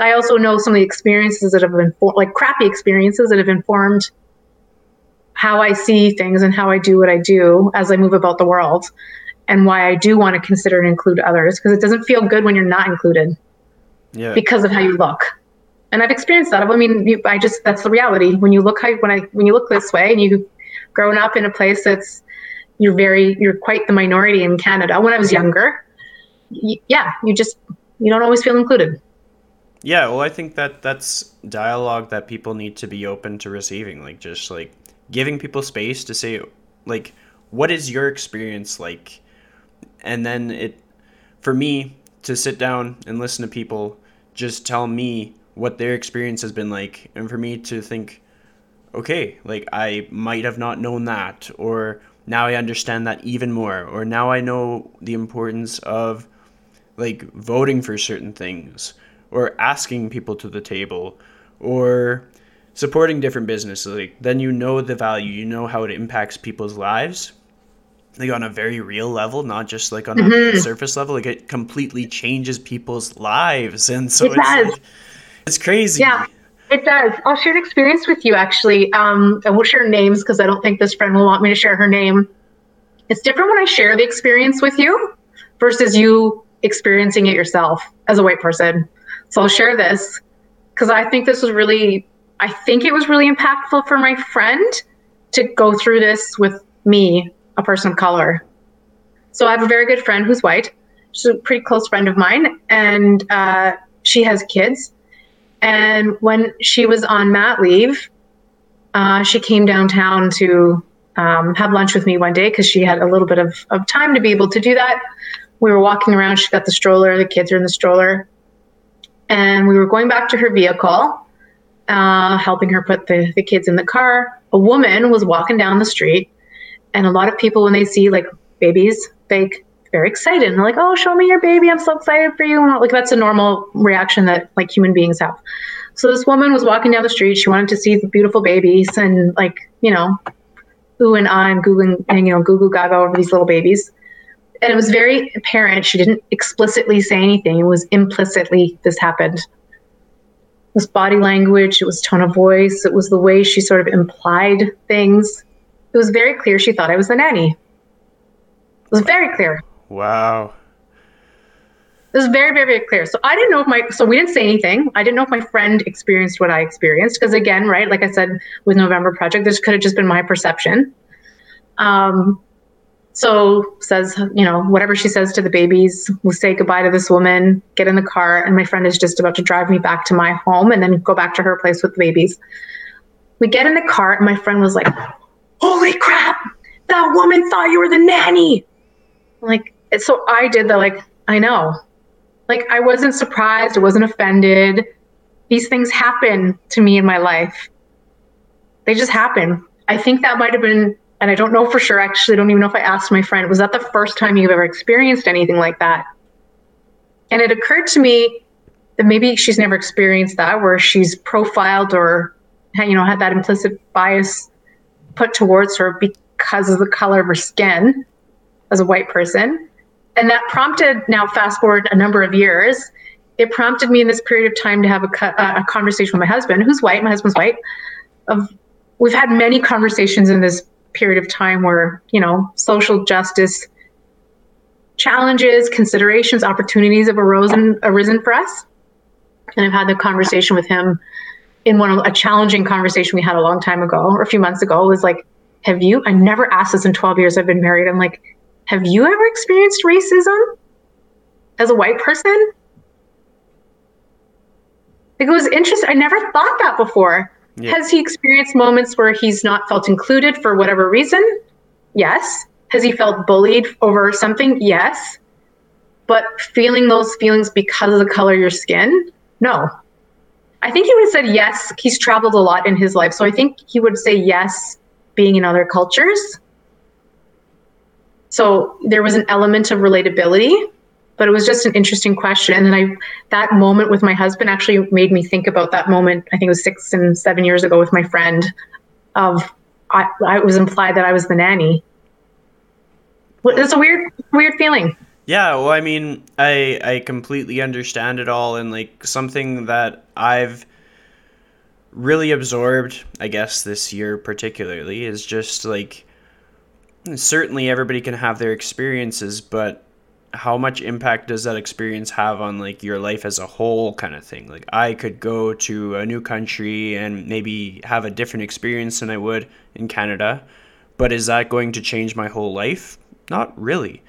[SPEAKER 2] I also know some of the experiences that have been like crappy experiences that have informed how I see things and how I do what I do as I move about the world and why I do want to consider and include others because it doesn't feel good when you're not included. Yeah. Because of how you look. And I've experienced that. I mean, you, I just that's the reality. When you look how when I when you look this way and you've grown up in a place that's you're very you're quite the minority in Canada. When I was younger, y- yeah, you just you don't always feel included.
[SPEAKER 1] Yeah, well, I think that that's dialogue that people need to be open to receiving. Like just like giving people space to say like what is your experience like and then it for me to sit down and listen to people just tell me what their experience has been like and for me to think okay like i might have not known that or now i understand that even more or now i know the importance of like voting for certain things or asking people to the table or supporting different businesses like then you know the value you know how it impacts people's lives like on a very real level not just like on mm-hmm. a surface level like it completely changes people's lives and so it it's does. Like, it's crazy
[SPEAKER 2] yeah it does i'll share an experience with you actually um i won't share names because i don't think this friend will want me to share her name it's different when i share the experience with you versus you experiencing it yourself as a white person so i'll share this because i think this was really I think it was really impactful for my friend to go through this with me, a person of color. So I have a very good friend who's white. She's a pretty close friend of mine, and uh, she has kids. And when she was on mat leave, uh, she came downtown to um, have lunch with me one day because she had a little bit of, of time to be able to do that. We were walking around. She got the stroller. The kids are in the stroller. And we were going back to her vehicle uh, helping her put the, the kids in the car. A woman was walking down the street, and a lot of people, when they see like babies, they very excited and they're like, "Oh, show me your baby! I'm so excited for you!" Like that's a normal reaction that like human beings have. So this woman was walking down the street. She wanted to see the beautiful babies, and like you know, ooh and ah and googling and you know, Google Gaga over these little babies. And it was very apparent. She didn't explicitly say anything. It was implicitly this happened It was body language, it was tone of voice, it was the way she sort of implied things. It was very clear she thought I was the nanny. It was very clear.
[SPEAKER 1] Wow.
[SPEAKER 2] It was very, very, clear. So I didn't know if my so we didn't say anything. I didn't know if my friend experienced what I experienced. Because again, right, like I said with November Project, this could have just been my perception. Um, so says, you know, whatever she says to the babies, we'll say goodbye to this woman, get in the car, and my friend is just about to drive me back to my home and then go back to her place with the babies. We get in the car, and my friend was like, Holy crap, that woman thought you were the nanny. Like, so I did the like, I know. Like, I wasn't surprised, I wasn't offended. These things happen to me in my life. They just happen. I think that might have been and I don't know for sure. Actually, I don't even know if I asked my friend, was that the first time you've ever experienced anything like that? And it occurred to me that maybe she's never experienced that, where she's profiled or, you know, had that implicit bias put towards her because of the color of her skin as a white person. And that prompted, now fast forward a number of years, it prompted me in this period of time to have a, a conversation with my husband, who's white, my husband's white, of we've had many conversations in this period of time where, you know, social justice challenges, considerations, opportunities have arisen arisen for us. And I've had the conversation with him in one of a challenging conversation we had a long time ago or a few months ago was like, have you I never asked this in 12 years I've been married. I'm like, have you ever experienced racism as a white person? Like it was interesting. I never thought that before. Yeah. Has he experienced moments where he's not felt included for whatever reason? Yes. Has he felt bullied over something? Yes. But feeling those feelings because of the color of your skin? No. I think he would have said yes. He's traveled a lot in his life. So I think he would say yes, being in other cultures. So there was an element of relatability but it was just an interesting question. And then i that moment with my husband actually made me think about that moment i think it was six and seven years ago with my friend of i, I was implied that i was the nanny. It's a weird weird feeling.
[SPEAKER 1] Yeah, well, I mean, I I completely understand it all, and like something that I've really absorbed, I guess, this year particularly is just like certainly everybody can have their experiences, but how much impact does that experience have on like your life as a whole kind of thing? Like i could go to a new country and maybe have a different experience than i would in canada but is that going to change my whole life? Not really.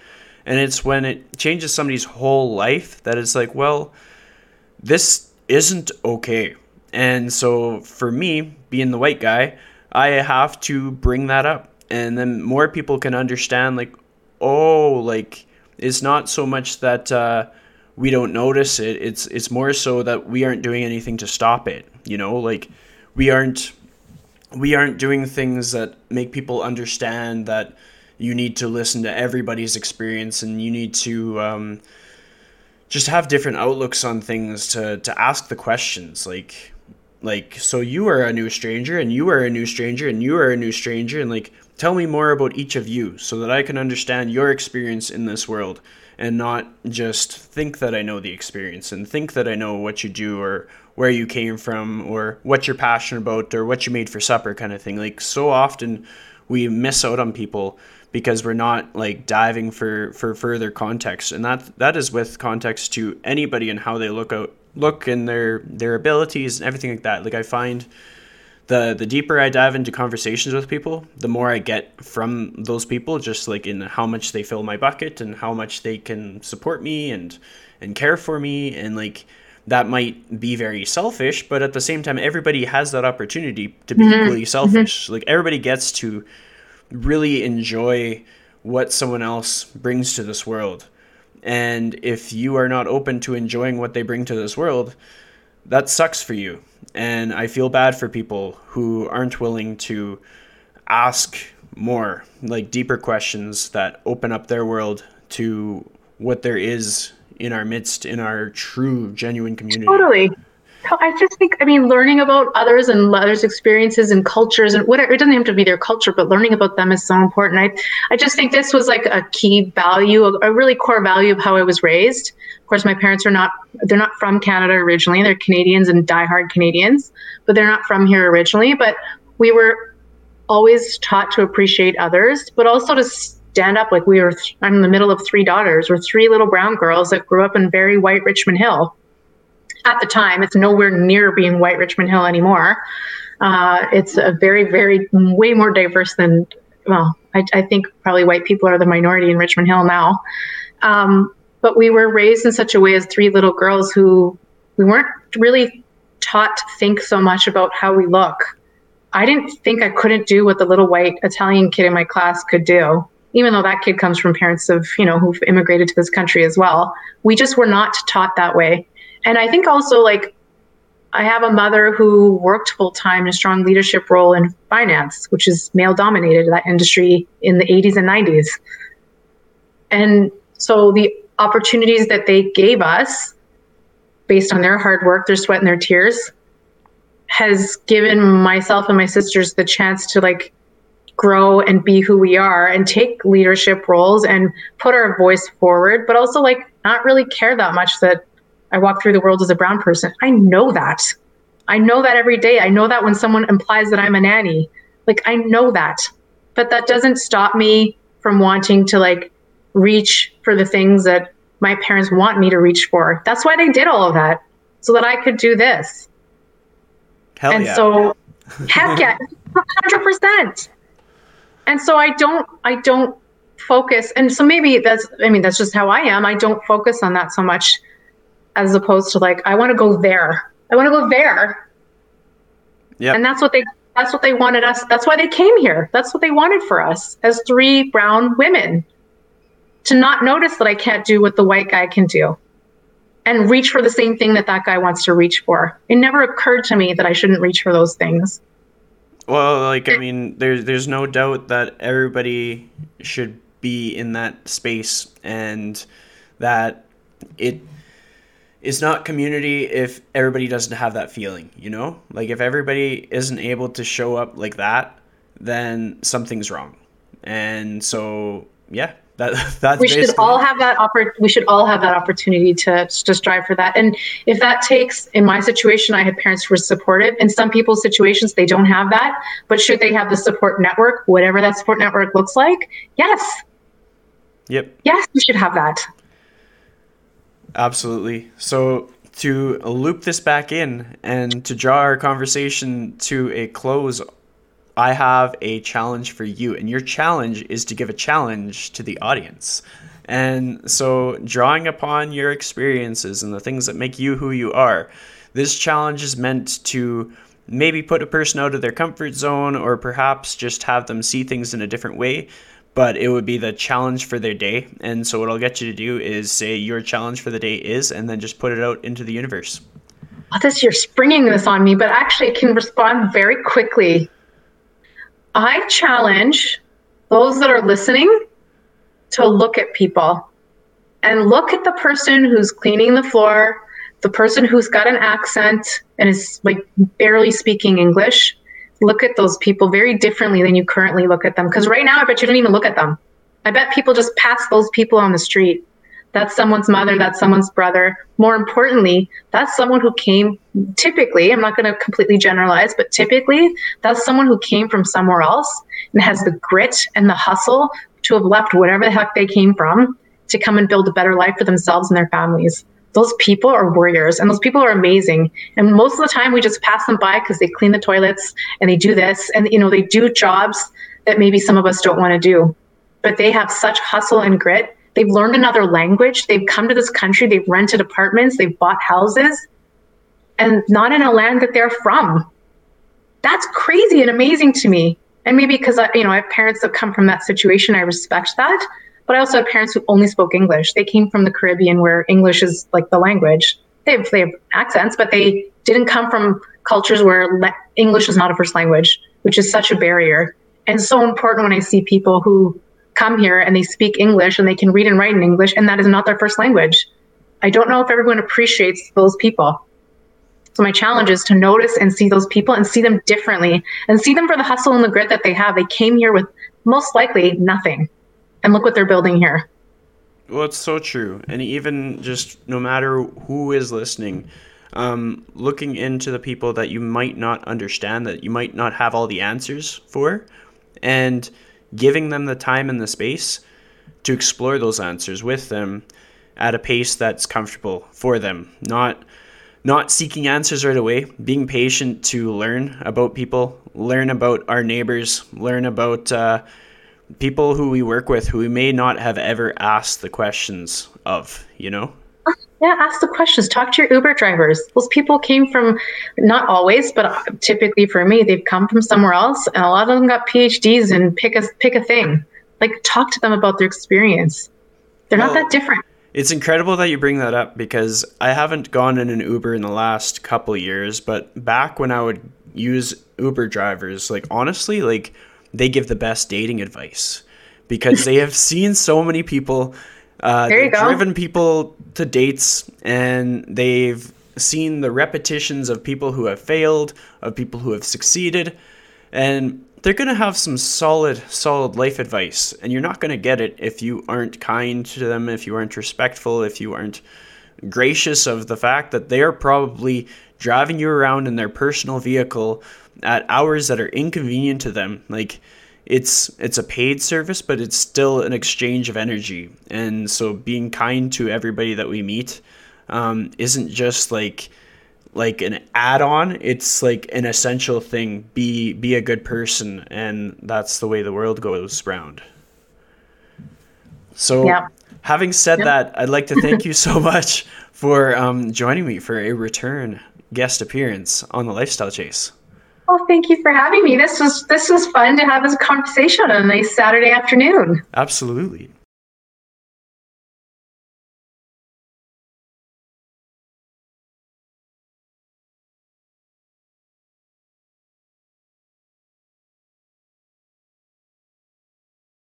[SPEAKER 1] And it's when it changes somebody's whole life that it's like well this isn't okay. And so for me, being the white guy, I have to bring that up. And then more people can understand, like, oh, like, it's not so much that uh, we don't notice it. It's it's more so that we aren't doing anything to stop it. You know, like we aren't we aren't doing things that make people understand that you need to listen to everybody's experience and you need to um, just have different outlooks on things to to ask the questions like like so you are a new stranger and you are a new stranger and you are a new stranger and like tell me more about each of you so that I can understand your experience in this world and not just think that I know the experience and think that I know what you do or where you came from or what you're passionate about or what you made for supper kind of thing. Like so often we miss out on people because we're not like diving for for further context and that that is with context to anybody and how they look out look and their their abilities and everything like that. Like I find the the deeper I dive into conversations with people, the more I get from those people, just like in how much they fill my bucket and how much they can support me and and care for me and like that might be very selfish, but at the same time, everybody has that opportunity to be mm-hmm. equally selfish. Mm-hmm. Like everybody gets to really enjoy what someone else brings to this world. And if you are not open to enjoying what they bring to this world, that sucks for you. And I feel bad for people who aren't willing to ask more, like deeper questions that open up their world to what there is in our midst, in our true, genuine community.
[SPEAKER 2] Totally. I just think, I mean, learning about others and others' experiences and cultures and whatever, it doesn't have to be their culture, but learning about them is so important. I, I just think this was like a key value, a, really core value of how I was raised. Of course, my parents are not, they're not from Canada originally. They're Canadians and diehard Canadians, but they're not from here originally. But we were always taught to appreciate others, but also to stand up. Like we were, I'm in the middle of three daughters. We're three little brown girls that grew up in very white Richmond Hill at the time. It's nowhere near being white Richmond Hill anymore. Uh, it's a very, very, way more diverse than, well, I, I, think probably white people are the minority in Richmond Hill now. Um, but we were raised in such a way as three little girls who we weren't really taught to think so much about how we look. I didn't think I couldn't do what the little white Italian kid in my class could do, even though that kid comes from parents of, you know, who've immigrated to this country as well. We just were not taught that way. And I think also like I have a mother who worked full time in a strong leadership role in finance, which is male dominated that industry in the 80s and 90s. And so the opportunities that they gave us based on their hard work, their sweat and their tears has given myself and my sisters the chance to like grow and be who we are and take leadership roles and put our voice forward, but also like not really care that much that I walk through the world as a brown person. I know that. I know that every day. I know that when someone implies that I'm a nanny, like I know that. But that doesn't stop me from wanting to like reach for the things that my parents want me to reach for. That's why they did all of that. So that I could do this.
[SPEAKER 1] Hell
[SPEAKER 2] and
[SPEAKER 1] yeah.
[SPEAKER 2] so heck yeah, 100%. And so I don't I don't focus and so maybe that's I mean that's just how I am. I don't focus on that so much as opposed to like I want to go there. I want to go there. Yeah. And that's what they that's what they wanted us. That's why they came here. That's what they wanted for us as three brown women. To not notice that I can't do what the white guy can do and reach for the same thing that that guy wants to reach for. It never occurred to me that I shouldn't reach for those things.
[SPEAKER 1] Well, like I mean, there's there's no doubt that everybody should be in that space and that it it's not community if everybody doesn't have that feeling, you know? Like if everybody isn't able to show up like that, then something's wrong. And so, yeah, that that's
[SPEAKER 2] we should all have that oppor- we should all have that opportunity to to strive for that. And if that takes in my situation i had parents who were supportive. In some people's situations they don't have that. But should they have the support network whatever that support network looks like yes.
[SPEAKER 1] Yep.
[SPEAKER 2] Yes we should have that
[SPEAKER 1] absolutely so to loop this back in and to draw our conversation to a close I have a challenge for you, and your challenge is to give a challenge to the audience. And so, drawing upon your experiences and the things that make you who you are, this challenge is meant to maybe put a person out of their comfort zone or perhaps just have them see things in a different way. But it would be the challenge for their day. And so, what I'll get you to do is say your challenge for the day is, and then just put it out into the universe.
[SPEAKER 2] Oh, this you're springing this on me, but actually, it can respond very quickly I challenge those that are listening to look at people and look at the person who's cleaning the floor, the person who's got an accent and is like barely speaking English. Look at those people very differently than you currently look at them. Because right now, I bet you don't even look at them. I bet people just pass those people on the street. That's someone's mother, that's someone's brother. More importantly, that's someone who came typically, I'm not going to completely generalize, but typically, that's someone who came from somewhere else and has the grit and the hustle to have left whatever the heck they came from to come and build a better life for themselves and their families. Those people are warriors and those people are amazing. And most of the time we just pass them by because they clean the toilets and they do this and you know they do jobs that maybe some of us don't want to do. But they have such hustle and grit They've learned another language. They've come to this country. They've rented apartments. They've bought houses and not in a land that they're from. That's crazy and amazing to me. And maybe because I, you know, I have parents that come from that situation. I respect that. But I also have parents who only spoke English. They came from the Caribbean where English is like the language. They have, they have accents, but they didn't come from cultures where le- English is not a first language, which is such a barrier. And so important when I see people who come here and they speak English and they can read and write in English, and that is not their first language. I don't know if everyone appreciates those people. So my challenge is to notice and see those people and see them differently and see them for the hustle and the grit that they have. They came here with most likely nothing. And look what they're building here.
[SPEAKER 1] Well, it's so true. And even just no matter who is listening, um, looking into the people that you might not understand, that you might not have all the answers for, and giving them the time and the space to explore those answers with them at a pace that's comfortable for them not not seeking answers right away being patient to learn about people learn about our neighbors learn about uh, people who we work with who we may not have ever asked the questions of you know
[SPEAKER 2] yeah, ask the questions. Talk to your Uber drivers. Those people came from, not always, but typically for me, they've come from somewhere else, and a lot of them got PhDs and pick a pick a thing. Like talk to them about their experience. They're well, not that different.
[SPEAKER 1] It's incredible that you bring that up because I haven't gone in an Uber in the last couple years, but back when I would use Uber drivers, like honestly, like they give the best dating advice because they have seen so many people uh, there you go. driven people to dates and they've seen the repetitions of people who have failed, of people who have succeeded, and they're going to have some solid, solid life advice. And you're not going to get it if you aren't kind to them, if you aren't respectful, if you aren't gracious of the fact that they are probably driving you around in their personal vehicle at hours that are inconvenient to them. Like, it's it's a paid service, but it's still an exchange of energy. And so being kind to everybody that we meet um, isn't just like like an add-on it's like an essential thing be be a good person and that's the way the world goes round so yeah. having said that i'd like to thank you so much for um, joining me for a return guest appearance on the lifestyle chase
[SPEAKER 2] well, thank you for having me. This was this was fun to have this conversation on a nice Saturday afternoon.
[SPEAKER 1] Absolutely.